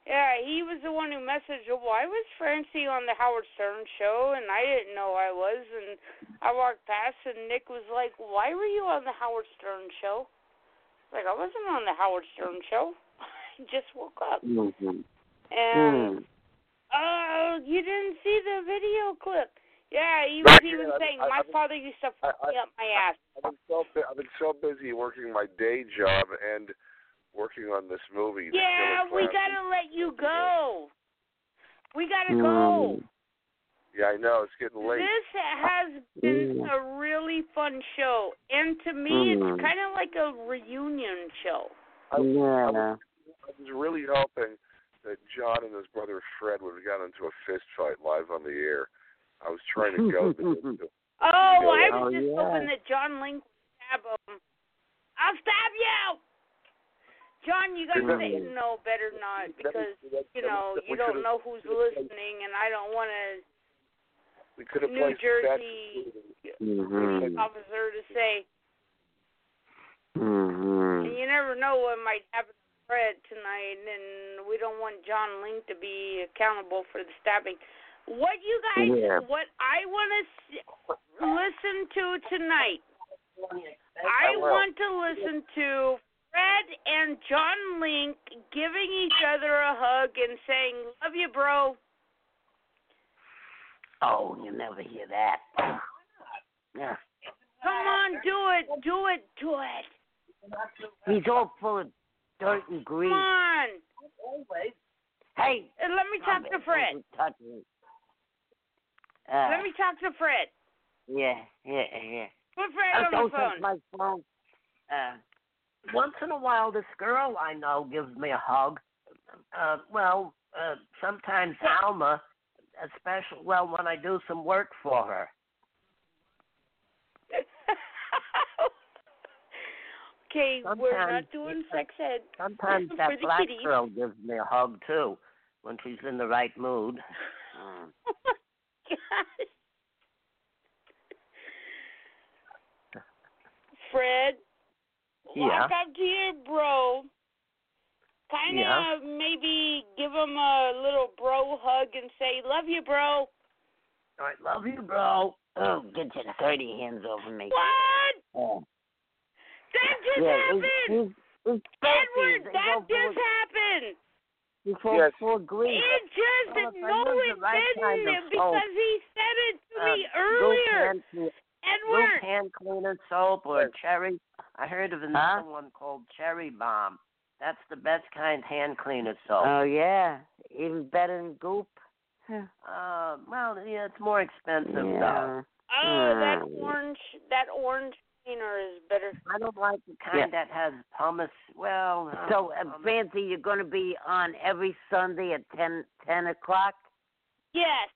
Yeah, he was the one who messaged, well, why was Francie on the Howard Stern show? And I didn't know I was. And I walked past, and Nick was like, why were you on the Howard Stern show? Like, I wasn't on the Howard Stern show. (laughs) I just woke up. Mm-hmm. And, Hmm. Oh, you didn't see the video clip. Yeah, he was Not even yet. Saying, I- my I- father used to fuck me up my ass. I've been so I've been so busy working my day job and working on this movie. The Yeah, we gotta let you go. We gotta go. Yeah, I know it's getting late. This has been Mm. a really fun show, and to me, Mm. it's kind of like a reunion show. I, I, Yeah. was, I was really hoping that John and his brother Fred would have gotten into a fist fight live on the air. I was trying to go (laughs) to the, Oh, Yeah. I Oh, was just yeah. hoping that John Link would stab him. I'll stab you, John. You gotta say no, better not, because you know you don't know who's listening, and I don't want to. we could have New Jersey Mm-hmm. police officer to say. Mm-hmm. And you never know what might happen Fred tonight, and we don't want John Link to be accountable for the stabbing. What you guys, Yeah. what I want to listen to tonight, I want to listen to Fred and John Link giving each other a hug and saying, "Love you, bro." Oh, you never hear that. Yeah. Come on, do it, do it, do it. He's all full of dirt and grease. Come on. Hey. And let me talk to Fred. Touch me. Uh, Let me talk to Fred. Yeah, yeah, yeah. Put Fred Uh, on don't the phone. my phone. Uh, once in a while, this girl I know gives me a hug. Uh, well, uh, sometimes Alma, especially well when I do some work for her. Okay, we're not Sometimes- doing sex ed. Sometimes (laughs) for that the black kiddies. girl gives me a hug too, when she's in the right mood. Gosh. (laughs) Fred, Yeah. walk up to your bro. Kind of Yeah. maybe give him a little bro hug and say, "Love you, bro." I love you, bro. Oh, get your dirty hands over me. What? Oh. That just Yeah, happened. it's, it's, it's. Edward, that just happened. He's full, Yes. full of grease. It just Well, if I no, use it right kind didn't of because he said it to Uh, me earlier. hand, Goop Edward, hand cleaner soap or cherry. I heard of another Huh? one called Cherry Bomb. That's the best kind hand cleaner soap. Oh, yeah. Even better than goop. Uh, well, yeah, it's more expensive though. Yeah. oh, that Hmm. orange, that orange cleaner is better. I don't like the kind Yeah. that has pumice. Well, uh, So, uh, pumice. Francie, you're going to be on every Sunday at 10, 10 o'clock? Yes,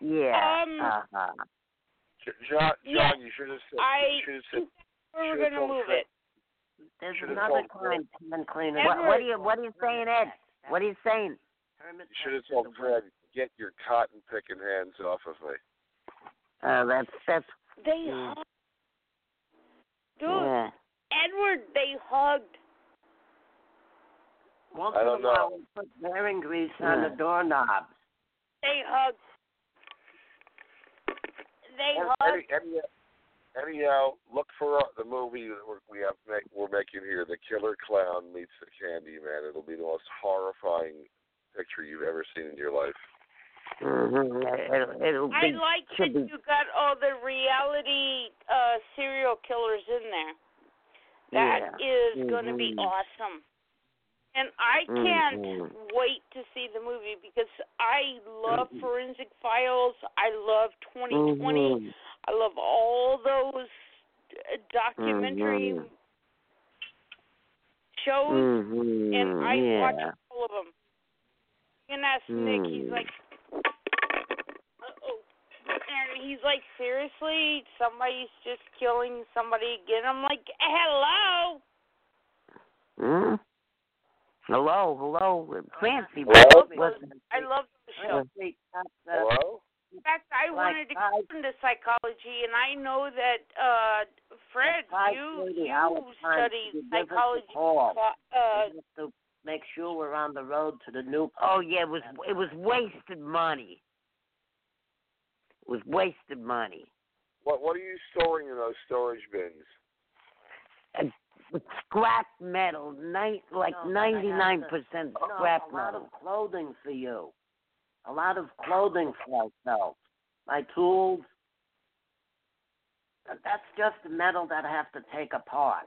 Yeah. Um, uh-huh. John, John, Yeah. you should have said. I you should have said. we're gonna move it. there's should've another told Fred. kind hand cleaner. What, what are you What are you saying, Ed? What are you saying? Hermit You should have Test told Fred, get your cotton picking hands off of me. Oh, that's that's They Mm. Hugged. Dude, yeah. Edward, they hugged. Once I in a don't know. while, we put bearing grease on the Yeah. doorknobs. They hug. They Any, hug. any, any, anyhow, look for uh, the movie that we're, we have make, we're making here, The Killer Clown Meets the Candy Man. It'll be the most horrifying picture you've ever seen in your life. Mm-hmm. It'll, it'll I be, like that be, you got all the reality uh serial killers in there. That yeah. is going to be awesome. And I can't Mhm. wait to see the movie because I love Mhm. Forensic Files. I love 2020. Mhm. I love all those uh, documentary Mhm. shows, and I yeah. watch all of them. And ask Nick, he's Mm. like. And he's like, seriously, somebody's just killing somebody again. I'm like, hello. Hmm? Hello, hello, Francie. Hello? What's, I love the show. Hello? In fact, I Like wanted to five- get into psychology, and I know that uh Fred, Five you you hour study to give us a psychology. call. Uh, to make sure we're on the road to the new. oh yeah, it was it was wasted money. It was wasted money. What What are you storing in those storage bins? Scrap metal, ni- like ninety nine percent No, scrap a lot metal. of clothing for you. A lot of clothing for myself. My tools. That's just the metal that I have to take apart.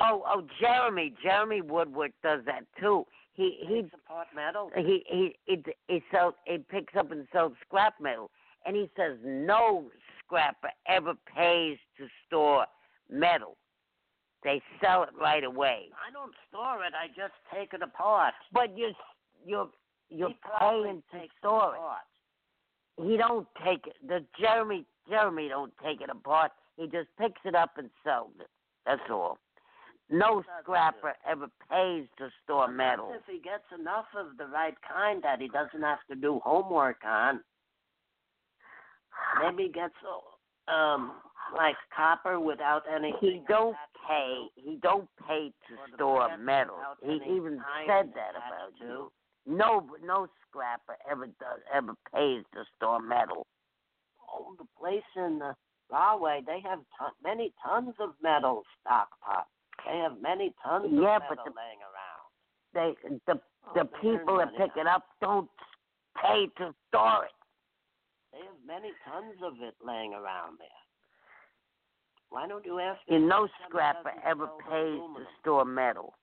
Oh, oh, Jeremy, Jeremy Woodward does that too. He he Takes apart metal. he he he, he sells he picks up and sells scrap metal, and he says no scrapper ever pays to store metal. They sell it right away. I don't store it. I just take it apart. But you're you're you're He paying to store it apart. He don't take it. The Jeremy Jeremy don't take it apart. He just picks it up and sells it. That's all. No scrapper ever pays to store metal. If he gets enough of the right kind that he doesn't have to do homework on. Maybe gets um like copper without any. He don't pay. He don't pay to store metal. He even said that about you. No, no scrapper ever does ever pays to store metal. Oh, the place in the Rahway, they have ton- many tons of metal stockpot. They have many tons of Yeah, metal but the- laying around. They the Oh, the people that pick it up don't pay to store it. They have many tons of it laying around there. Why don't you ask? And no scrapper ever pays to store metal.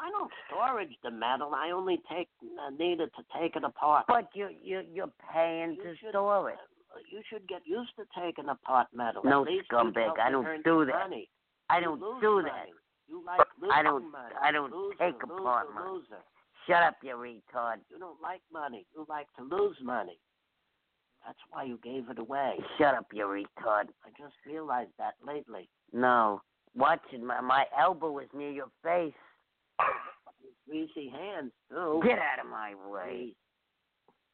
I don't storage the metal. I only take uh, need it to take it apart. But you you you're paying You to should- store it. You should get used to taking apart metal. No, scumbag, I don't do that. Money. I don't do money. that. You like I don't money. I don't loser, take loser, apart money. Loser. Shut up, you retard. You don't like money. You like to lose money. That's why you gave it away. Shut up, you retard. I just realized that lately. No. Watch it. My, my elbow is near your face. Greasy hands too. Get out of my way.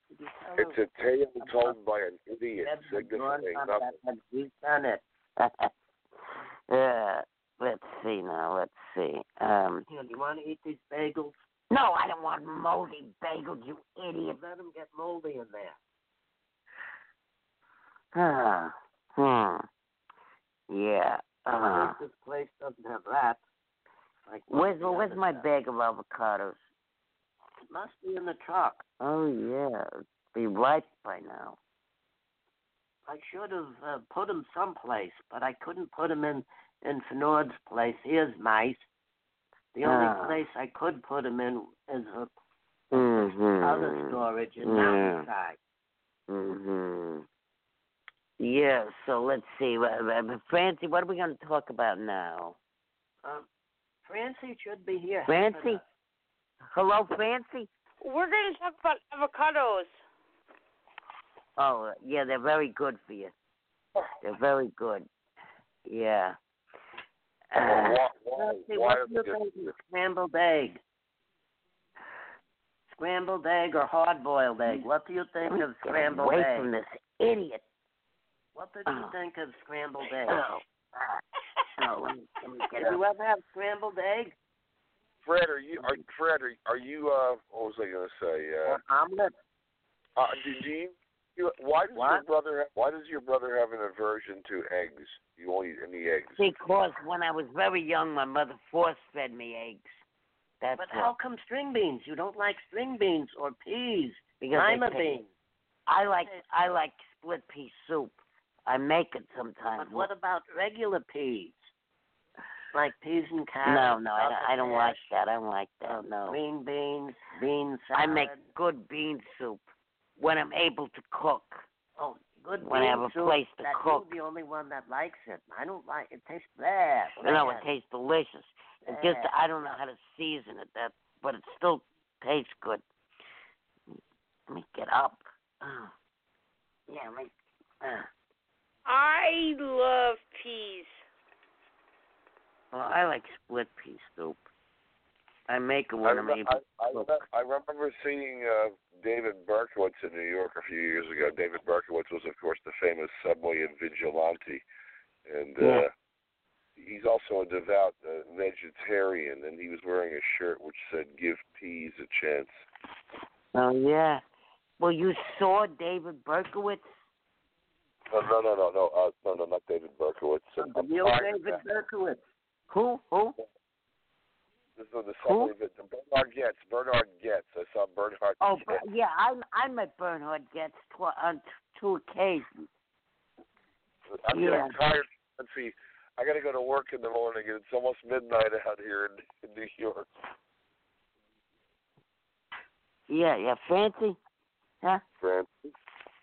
Did you tell It's a tale told by an idiot, Deb's signifying drawn on nothing. that had grease on it? (laughs) yeah. Let's see now. Let's see. Um. Here, do you want to eat these bagels? No, I don't want moldy bagels, you idiot. Let them get moldy in there. Ah. Hmm. Yeah. Uh. this place doesn't have rats. Like Where's the Where's my stuff. bag of avocados? It must be in the truck. Oh yeah, be ripe by now. I should have uh, put them someplace, but I couldn't put them in in Fenord's place. He is nice. The only Ah. place I could put them in is a Mm-hmm. other storage in Yeah. Mountainside. Mhm. Yeah. So let's see. Uh, uh, Francie, what are we going to talk about now? Um, Francie should be here. Francie. Hello, Francie. we're going to talk about avocados. Oh, uh, yeah, they're very good for you. They're very good. Yeah. Well, Uh, why, why, Francie, why what do you think of scrambled egg? Scrambled egg or hard boiled egg? What do you think let me of get scrambled away egg? from this idiot. What did you Oh. think of scrambled eggs? Oh. Oh, let me, let me (laughs) get Did you ever have scrambled eggs? Fred, are you? Are Fred? Are, are you? Uh, what was I going to say? Uh, or omelet? Uh, do, do you, you? Why does What? your brother? Have, why does your brother have an aversion to eggs? You won't eat any eggs. Because when I was very young, my mother force fed me eggs. That's But what. how come string beans? You don't like string beans or peas, Because lima they taste- beans. I like I like split pea soup. I make it sometimes. But what about regular peas? Like peas and carrots? No, no, I don't, I don't like that. I don't like that. uh, No. Green beans, bean I make good bean soup when I'm able to cook. Oh, good when I bean have a soup. place to that cook. You're the only one that likes it. I don't like it. Tastes bad. You know, it tastes delicious. It just I don't know how to season it. That, but it still tastes good. Let me get up. Oh. Yeah, let me. Uh. I love peas. Well, I like split pea soup. I make it I, when I'm remem- able. I, I, I remember seeing uh, David Berkowitz in New York a few years ago. David Berkowitz was, of course, the famous subway and vigilante, and uh, he's also a devout uh, vegetarian. And he was wearing a shirt which said "Give peas a chance." Oh yeah. Well, you saw David Berkowitz. No, no, no, no, no, uh, no, no, not David Berkowitz. I'm The real David Berkowitz. Who? Who? This is the Who? subway. vi- Bernard Goetz. Bernard Goetz. I saw Bernard. Oh, Goetz. Yeah. I I met Bernhard Goetz tw- on t- two occasions. I'm Yeah. getting tired. Let's see. I got to go to work in the morning, and it's almost midnight out here in, in New York. Yeah, yeah. Francie? Huh? Francis.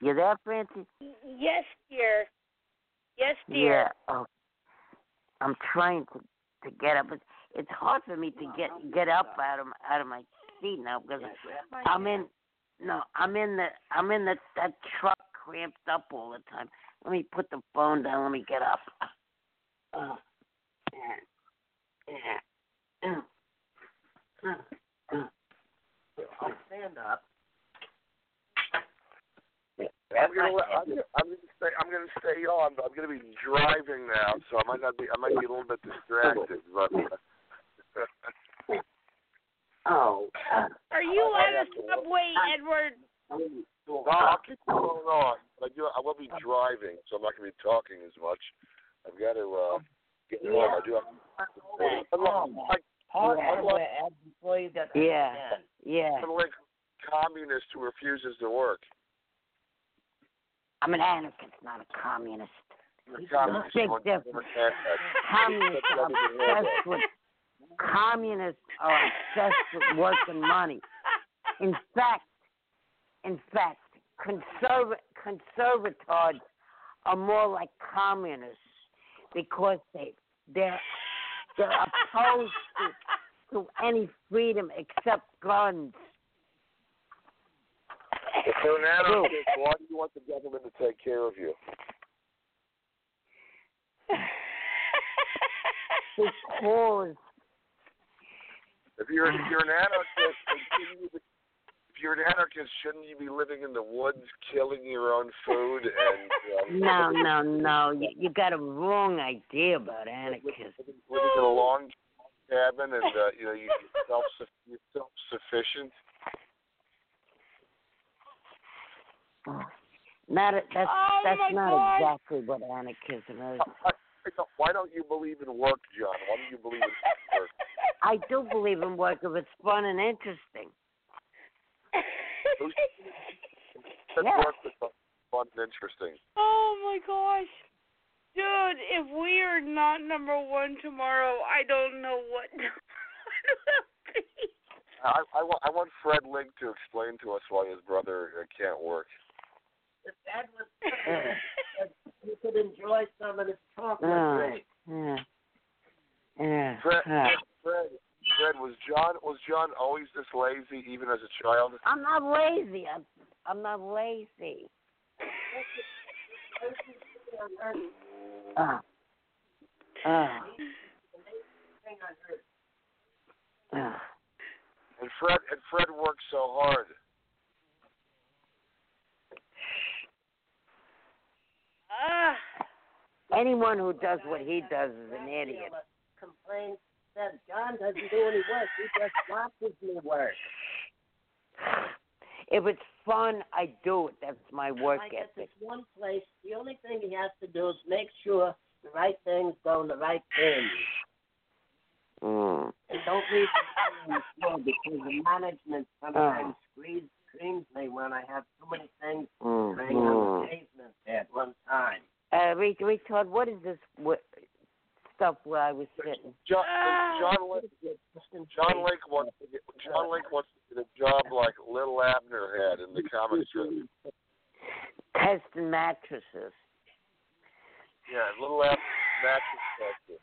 You there, Francie? Yes, dear. Yes, dear. Yeah. Oh, I'm trying to to get up. It's it's hard for me to get get up out of out of my seat now because I'm in no I'm in the I'm in the that truck cramped up all the time. Let me put the phone down. Let me get up. Uh, yeah, yeah. Uh, uh, I'll stand up. I'm gonna, let- I'm gonna, I'm gonna stay. I'm gonna stay on, but I'm gonna be driving now, so I might not be. I might be a little bit distracted, but. (laughs) Oh. Are you at a subway, Edward? No, I'll keep going on. But I do. I will be driving, so I'm not gonna be talking as much. I've got to uh, get home. I do have. Unlike, unlike, before you get Yeah, yeah. unlike communist who refuses to work. I'm an anarchist, not a communist. You're a (laughs) communist. Big You want to difference. never have that. Communists are obsessed with communists are obsessed with work and money. In fact, in fact, conserva- conservators are more like communists because they they're they're opposed to, to any freedom except guns. If you're an anarchist, why do you want the government to take care of you? (laughs) Because If you're if you're an anarchist, you be- if you're an anarchist, shouldn't you be living in the woods, killing your own food, and um, no, no, no, you, you got a wrong idea about anarchism. living in a long cabin, and uh, you know you self you're self sufficient? Not a, that's Oh, that's not God. exactly what anarchism is. Why don't you believe in work, John? Why don't you believe in work? I do believe in work if it's fun and interesting. (laughs) Yeah. work was fun and interesting. Oh my gosh. Dude, if we are not number one tomorrow, I don't know what. (laughs) I, I, want, I want Fred Link to explain to us why his brother uh, can't work. If that was you could enjoy some of this chocolate Yeah, drink. yeah, yeah. Fred, yeah. Fred, Fred, was John was John always this lazy, even as a child? I'm not lazy. I'm I'm not lazy. Uh, uh, uh. And Fred and Fred worked so hard. Ah. Anyone who does what he does is an idiot. Complaints that John doesn't do any work. He just watches me work. If it's fun, I do it. That's my work at ethic. this one place, the only thing he has to do is make sure the right things go in the right bins. Mm. And don't leave the because the management sometimes screams, screams me when I have too many things Mm. laying on the pavement at one time. Uh, Rick, Richard, what is this what, stuff where I was sitting? John, John Link, John Link wants to get John Link (laughs) wants to get a job like Little Abner had in the comic strip. Testing mattresses. Yeah, Little Abner mattress tester.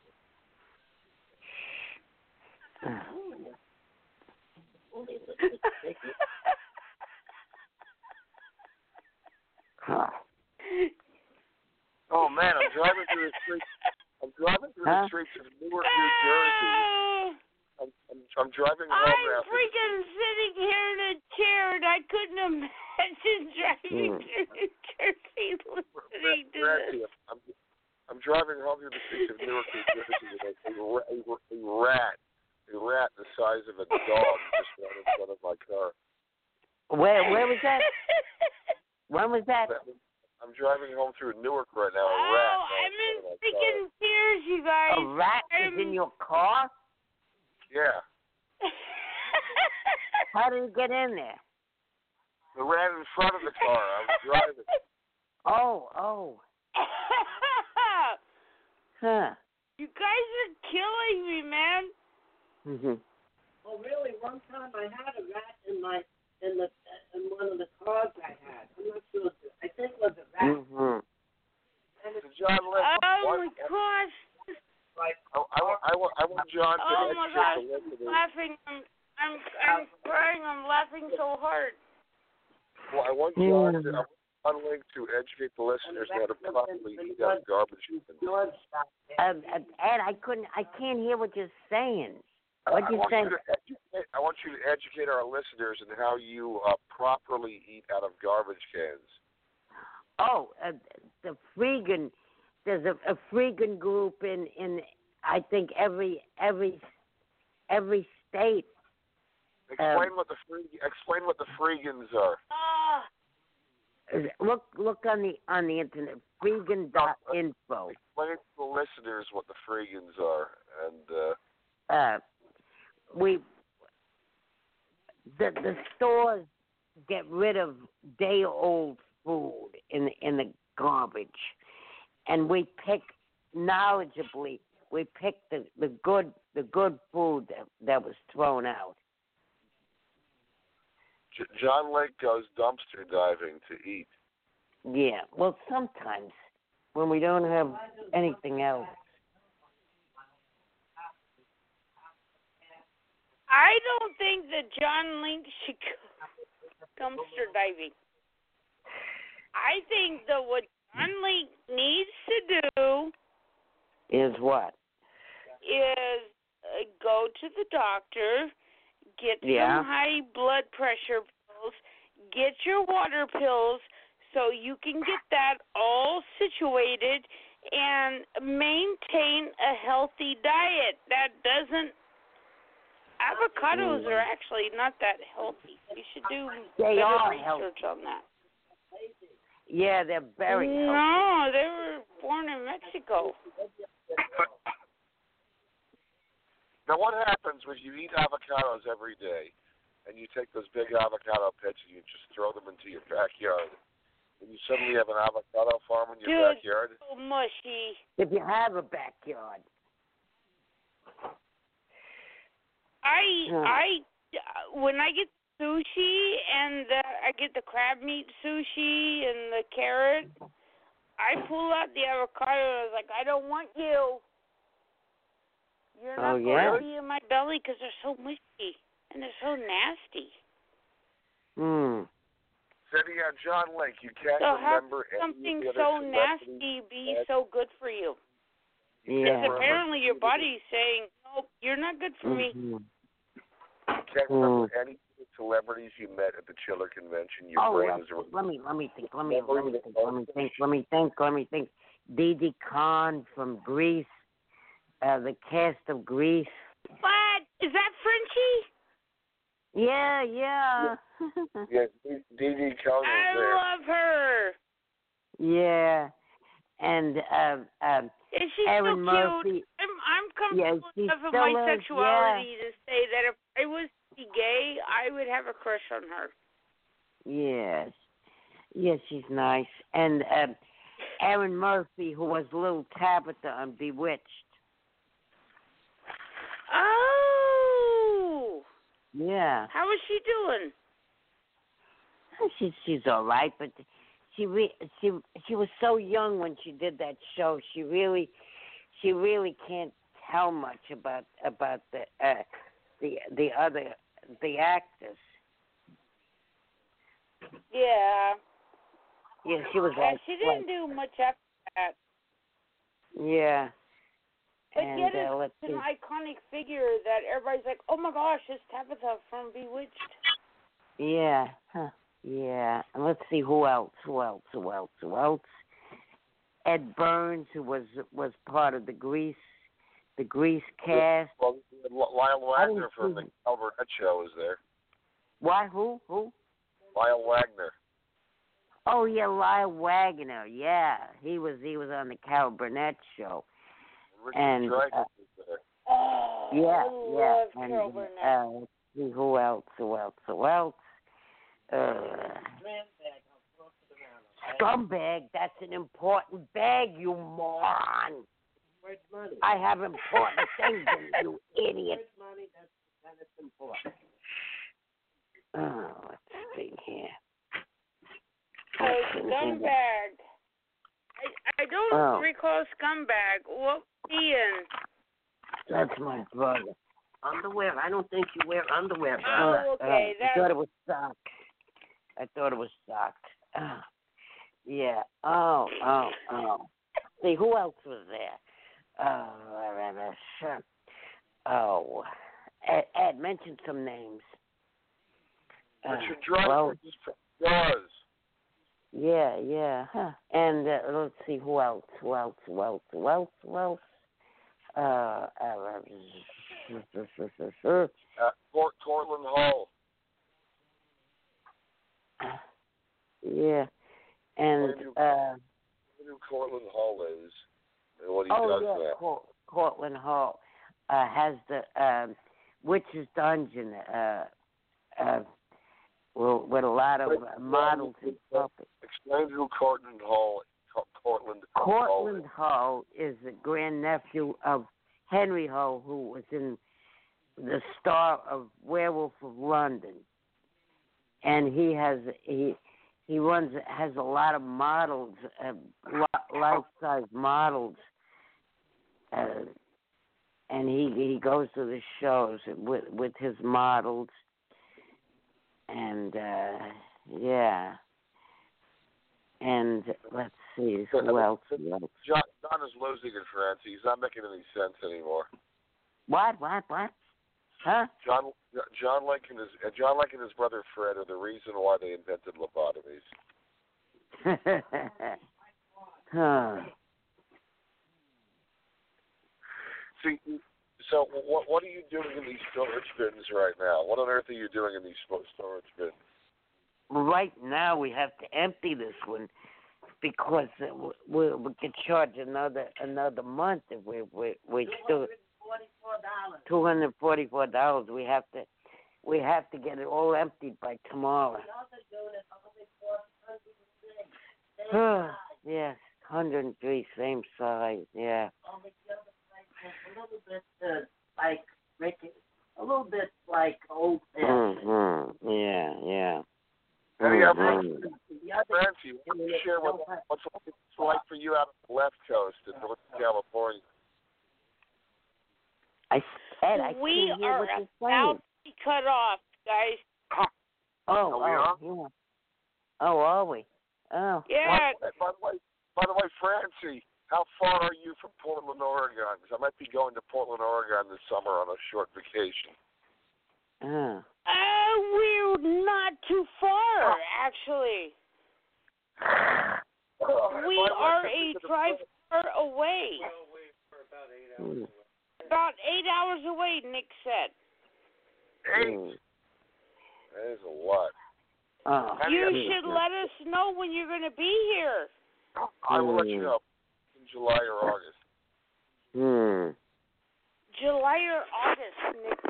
(laughs) Huh. Oh man, I'm driving through the streets. I'm driving through Huh? the streets of Newark, New Jersey. I'm, I'm, I'm driving home I'm now. freaking sitting here in a chair and I couldn't (laughs) imagine driving Mm. through New Jersey listening to this. I'm, I'm driving home through the streets of Newark, New Jersey with a, a, a, a rat, a rat the size of a dog just ran in front of my car. (laughs) Where where was that? (laughs) When was that? I'm driving home through Newark right now. A Oh, rat. I'm in freaking tears, you guys. A rat is in your car? Yeah, (laughs) How did it get in there? the rat in front of the car. I was driving. Oh, oh. (laughs) Huh. you guys are killing me, man. Mhm. Well, really, one time I had a rat in my in the in one of the cars I had. I'm not sure. I think it was a rat. Mhm. So John Link, Oh my gosh. I, I, want- I, want, I want John to Oh my gosh. educate the I'm listeners. laughing. I'm I'm I'm crying. I'm laughing so hard. Well, I want John to, I want John Link to educate the listeners how to properly eat out garbage cans. Um, uh, Ed, I couldn't. I can't hear what you're saying. What I you want saying? you to educate. I want you to educate our listeners on how you uh, properly eat out of garbage cans. Oh, uh, the Freegan. There's a, a Freegan group in in I think every every every state. Explain Um, what the free. Explain what the freegans are. Ah. Look look on the on the internet. Freegan.info. Explain to the listeners what the freegans are, and uh, uh, we the the stores get rid of day old food in in the garbage, and we pick knowledgeably. We pick the the good the good food that that was thrown out. John Link goes dumpster diving to eat. Yeah. Well, sometimes when we don't have anything else. I don't think that John Link should go (laughs) dumpster diving. I think that what John Link needs to do Is what? is uh, go to the doctor, get Yeah. some high blood pressure pills, get your water pills so you can get that all situated and maintain a healthy diet. That doesn't avocados are actually not that healthy. You should do They better are research on that. Yeah, they're very healthy. No, they were born in Mexico. Now, what happens when you eat avocados every day, and you take those big avocado pits and you just throw them into your backyard, and you suddenly have an avocado farm in your Dude, backyard? so mushy. If you have a backyard. I Yeah. I uh, when I get sushi and the, I get the crab meat sushi and the carrot, I pull out the avocado and I was like, I don't want you. You're not Oh, going to be in my belly because they're so mushy and they're so nasty. Hmm. Said yeah, John Link, you can't So how remember could something any of the so nasty be so good for you? Yeah. Because apparently your body's saying, nope, you're not good for me. Mhm. You can't any celebrities you met at the Chiller convention. Your Oh, brain well, is a let me let me think. Let me let me think. Let me think. Let me think. Let me think. Didi Conn from Grease, uh, the cast of Grease. What? Is that Frenchie? Yeah, yeah. (laughs) yeah, Dee Dee Cohn was I there. love her. yeah. And um um Is she Erin so Murphy. cute? I'm I'm comfortable she enough of my is, sexuality to say that if I was gay, I would have a crush on her. Yes. Yes, she's nice. And um Erin Murphy, who was little Tabitha on Bewitched. Oh, Yeah. how is she doing? She's she's all right, but she re- she she was so young when she did that show. She really she really can't tell much about about the uh, the the other the actors. Yeah. Yeah, she was Yeah, like, she didn't do much after that. yeah. But and yet uh, it's an iconic figure that everybody's like, oh my gosh, it's Tabitha from Bewitched. Yeah. Huh. Yeah. And let's see who else, who else, who else, who else. Edd Byrnes, who was was part of the Grease the Grease cast. Well, Lyle Waggoner from see the him. Albert show is there. Why who? Who? Lyle Waggoner. Oh yeah, Lyle Waggoner. Yeah. He was he was on the Carol Burnett show. Richard And, Dreyfuss uh, is there. Oh, Yeah, I yeah. love And Burnett. uh who else, who else, who else. Uh Scumbag, that's an important bag, you moron. Where's money? I have important things than you (laughs) idiot. Where's money? That's that is important. Oh, let's see here. Oh, scumbag. I I don't Oh. recall scumbag. What was he in? That's my brother. Underwear. I don't think you wear underwear. Oh, okay. uh, I thought it was socks. I thought it was socks. Uh, yeah. Oh, oh, oh. See, who else was there? Uh, sure. Oh, Ed, Ed mentioned some names. Uh, Richard Dreyfuss well, Jaws. yeah, yeah. Huh. And uh, let's see who else, who else, who else, who else, who else. Uh, uh, Uh, Cort- Cortlandt Hull. yeah. And uh, Who Cortlandt Hull is what he oh does yeah. Cort- Cortlandt Hull uh, has the um, Witch's Dungeon uh, uh, with, a lot of uh, models and puppets. Explain who Cortlandt Hull, Co- Cortlandt Hull Cortlandt Hull is the grandnephew of Henry Hull, who was in the star of Werewolf of London, and he has he he runs has a lot of models, uh, life size models, uh, and he he goes to the shows with with his models, and uh, yeah. And let's see, who else? Else? John, John is losing it, Francie. He's not making any sense anymore. What? What? What? Huh? John John Lincoln is uh, John Lincoln and his brother Fred are the reason why they invented lobotomies. (laughs) huh. See, so what what are you doing in these storage bins right now? What on earth are you doing in these storage bins? Right now, we have to empty this one because we we charge another another month if we we we still two hundred forty four dollars. We have to we have to get it all emptied by tomorrow. (sighs) yes, hundred and three, same size. Yeah. A little bit uh, like make it a little bit like old Mm-hmm. Yeah, yeah. Hey, Mhm. Francie, why don't you share what, what's it's like for you out on the left coast in Northern California? I said I we can't hear are what you're about saying. to be cut off, guys. Oh, Are we oh, yeah. Oh, are we? Oh. Yeah. By, by the way, by the way, Francie, how far are you from Portland, Oregon? Because I might be going to Portland, Oregon this summer on a short vacation. Oh. Uh, we're not too far, actually. We are a drive far away. About eight hours away, Nick said. Eight. That is a lot. Oh. You should let us know when you're going to be here. I will let you Hmm. know in July or August. Hmm. July or August, Nick.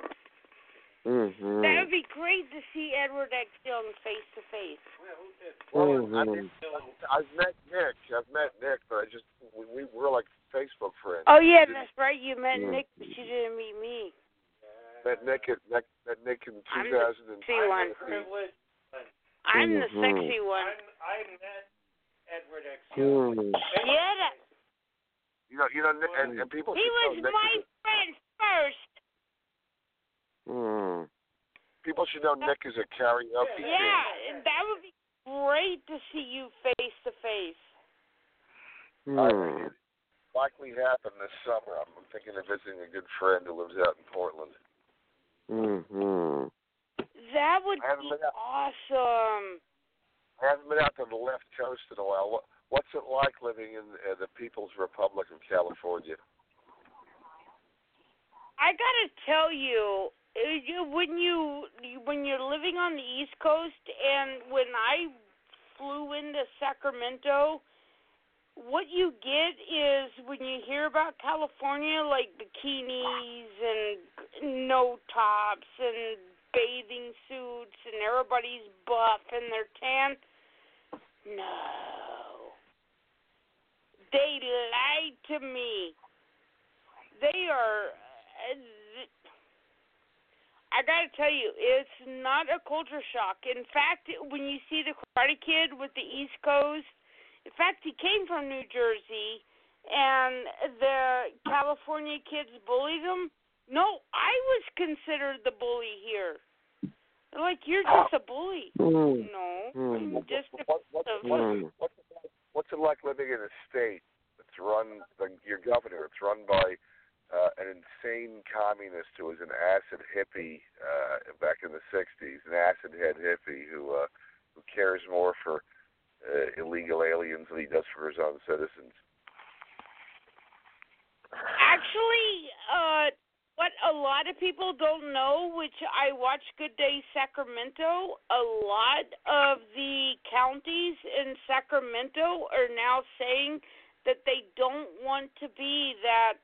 Mm-hmm. That would be great to see Edward X. Young face to face. Well, I mean, I've met Nick. I've met Nick, but I just we, we we're like Facebook friends. Oh yeah, that's right. You met Yeah. Nick, but you didn't meet me. Met Nick at met, met Nick in I'm the sexy one. I'm the sexy one. I met Edward X. Hmm. Yeah, that, You know, you know, and, and people. he should know was Nick my is friend first. Hmm. people should know Nick is a karaoke king. Yeah, and that would be great to see you face to face. I Hmm. think likely happen this summer. I'm, I'm thinking of visiting a good friend who lives out in Portland. Mm-hmm. That would be awesome. I haven't been out to the left coast in a while. What, what's it like living in uh, the People's Republic of California? I gotta tell uh, you when you when you're living on the East Coast, and when I flew into Sacramento, what you get is when you hear about California, like bikinis and no tops and bathing suits, and everybody's buff and they're tan. No, they lied to me. They are. I gotta tell you, it's not a culture shock. In fact, when you see the Karate Kid with the East Coast, in fact, he came from New Jersey, and the California kids bullied him. No, I was considered the bully here. Like, you're just a bully. Hmm. No, Hmm. I'm just a What, what's, piece of- what's, it like, what's it like living in a state that's run, the, your governor, it's run by uh, an insane communist who was an acid hippie uh, back in the 60s, an acid head hippie who, uh, who cares more for uh, illegal aliens than he does for his own citizens? Actually, uh, what a lot of people don't know, which I watch Good Day Sacramento, a lot of the counties in Sacramento are now saying that they don't want to be that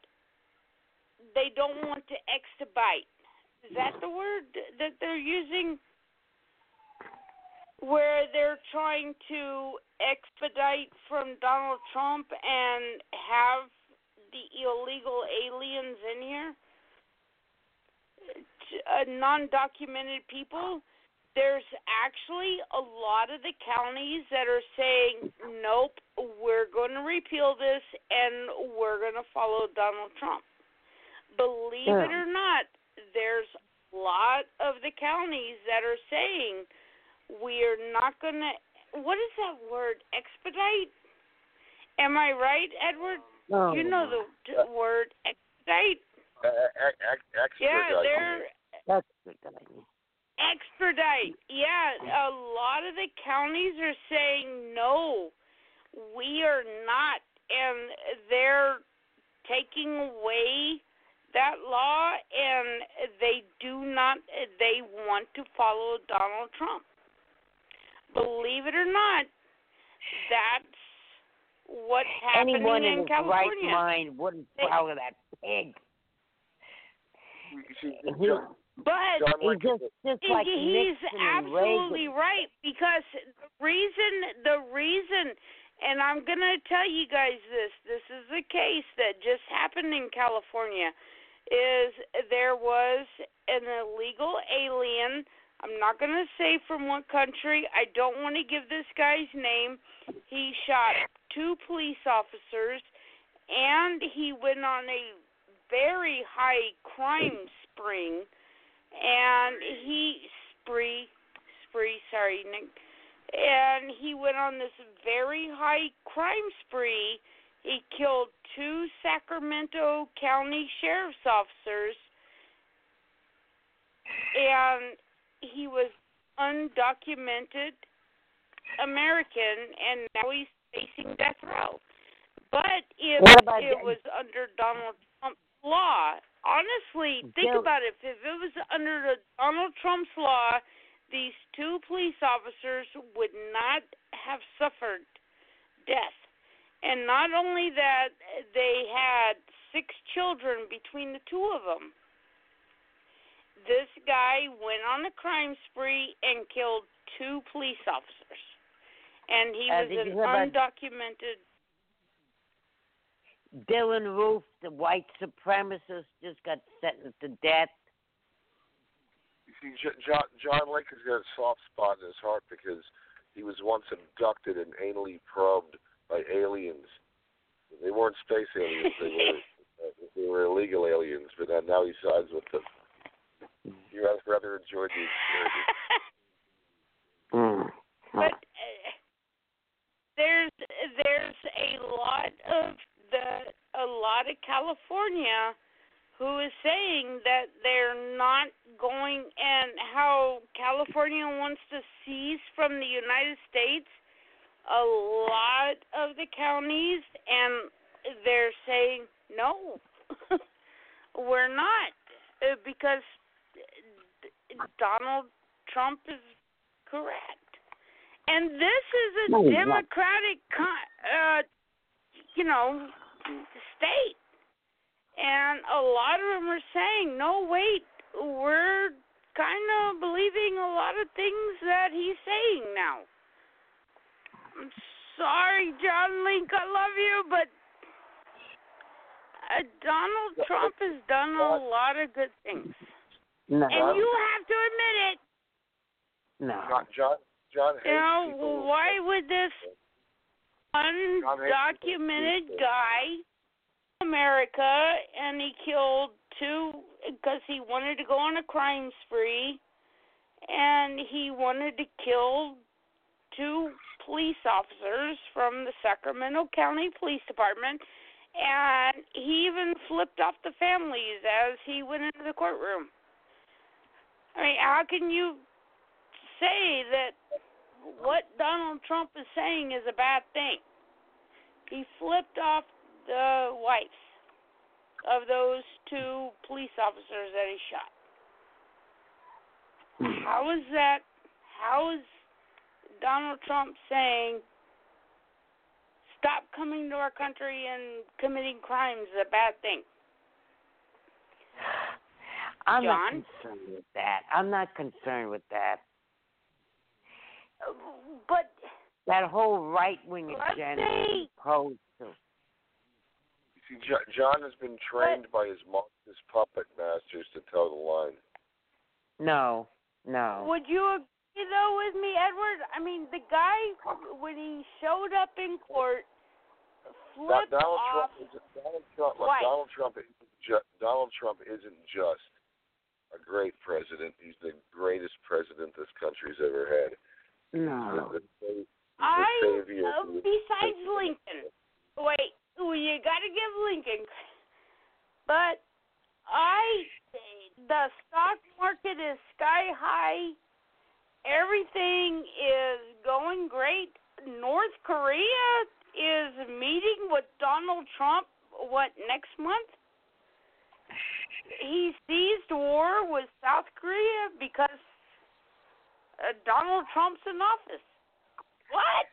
they don't want to extradite. Is that the word that they're using? Where they're trying to expedite from Donald Trump and have the illegal aliens in here, uh, non-documented people. There's actually a lot of the counties that are saying, "Nope, we're going to repeal this and we're going to follow Donald Trump." Believe it or not, there's a lot of the counties that are saying we're not going to. What is that word? Expedite? Am I right, Edward? Oh, you know the word expedite. Uh, ex- ex- Yeah, extradite. they're That's a good idea. extradite. Yeah, a lot of the counties are saying no, we are not, and they're taking away that law, and they do not. They want to follow Donald Trump. Believe it or not, that's what's happening Anyone in in his California. right mind wouldn't follow that pig. You see, He- John, But John He's just, just like he's absolutely Reagan. right because the reason the reason and I'm going to tell you guys this this is a case that just happened in California is there was an illegal alien I'm not going to say from what country. I don't want to give this guy's name. He shot two police officers and he went on a very high crime spring and he spree spree sorry Nick and he went on this very high crime spree. He killed two Sacramento County sheriff's officers and he was undocumented American and now he's facing death row. But if it was under Donald law honestly, think Bill- about it. If it was under Donald Trump's law, these two police officers would not have suffered death. And not only that, they had six children between the two of them. This guy went on a crime spree and killed two police officers. And he Uh, was an you hear about- undocumented. Dylann Roof, the white supremacist, just got sentenced to death. You see, John John Link has got a soft spot in his heart because he was once abducted and anally probed by aliens. They weren't space aliens; they were (laughs) they were illegal aliens. But now- now he sides with them. He rather rather enjoyed the experience. (laughs) But uh, there's there's a lot of the a lot of California who is saying that they're not going and how California wants to seize from the United States a lot of the counties and they're saying no (laughs) we're not uh, because Donald Trump is correct and this is a No, he's not. democratic uh you know the state. And a lot of them are saying no wait we're kind of believing a lot of things that he's saying now. I'm sorry john link i love you but uh, donald trump has done a lot of good things. No. and you have to admit it. No. John John John hates you know why would this undocumented guy in America and he killed two because he wanted to go on a crime spree and he wanted to kill two police officers from the Sacramento County Police Department and he even flipped off the families as he went into the courtroom. I mean, how can you say that what Donald Trump is saying is a bad thing? He flipped off the wives of those two police officers that he shot. Hmm. How is that? How is Donald Trump saying stop coming to our country and committing crimes is a bad thing? I'm not concerned with that. I'm not concerned with that. But That whole right wing agenda is opposed to. You see, John has been trained by his Marxist puppet masters to toe the line. No, no. Would you agree though with me, Edward? I mean, the guy when he showed up in court Do- flipped Donald off. Trump is Donald Trump. look, Why? Donald Trump ju- Donald Trump isn't just a great president. He's the greatest president this country's ever had. No. I uh, besides Lincoln. Wait, well, you got to give Lincoln. But I the stock market is sky high. Everything is going great. North Korea is meeting with Donald Trump what next month? He seized war with South Korea because uh, Donald Trump's in office. What?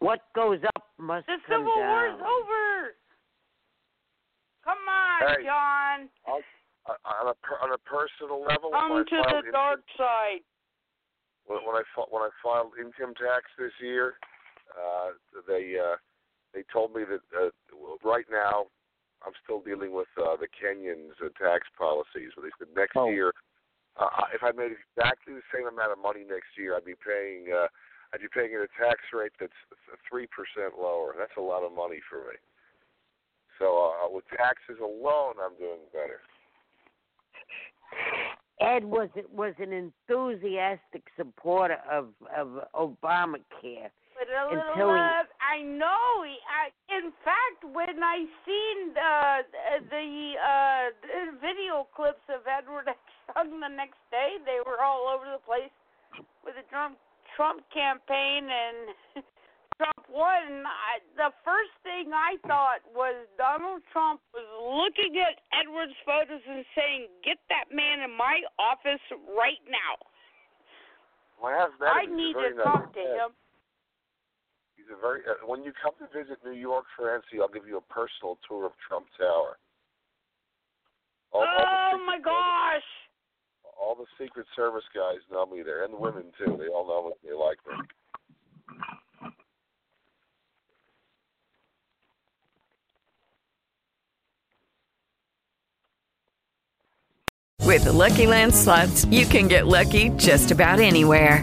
What goes up must The come Civil down. War's over. Come on, Hey. John. I'll, on a on a personal level, Come when to the dark side. when, when I fi- when I filed income tax this year, uh, they uh, they told me that uh, right now I'm still dealing with uh, the Kenyans' uh, tax policies. But they said next Oh. year, uh, if I made exactly the same amount of money next year, I'd be paying uh, I'd be paying at a tax rate that's three percent lower. That's a lot of money for me. So uh, with taxes alone, I'm doing better. Ed was was an enthusiastic supporter of of Obamacare. With a little Until he- love, I know. he- I, in fact, when I seen the the uh, the video clips of Edward Young the next day, they were all over the place with the Trump Trump campaign and (laughs) Trump won. I, the first thing I thought was Donald Trump was looking at Edward's photos and saying, "Get that man in my office right now." Well, I have I him. He's a need to nice talk to him. He's a very. Uh, when you come to visit New York, for Francie, I'll give you a personal tour of Trump Tower. All, all Oh Secret my gosh! All the Secret Service guys know me there, and the women too. They all know me. They like me. With the Lucky Land slots, you can get lucky just about anywhere.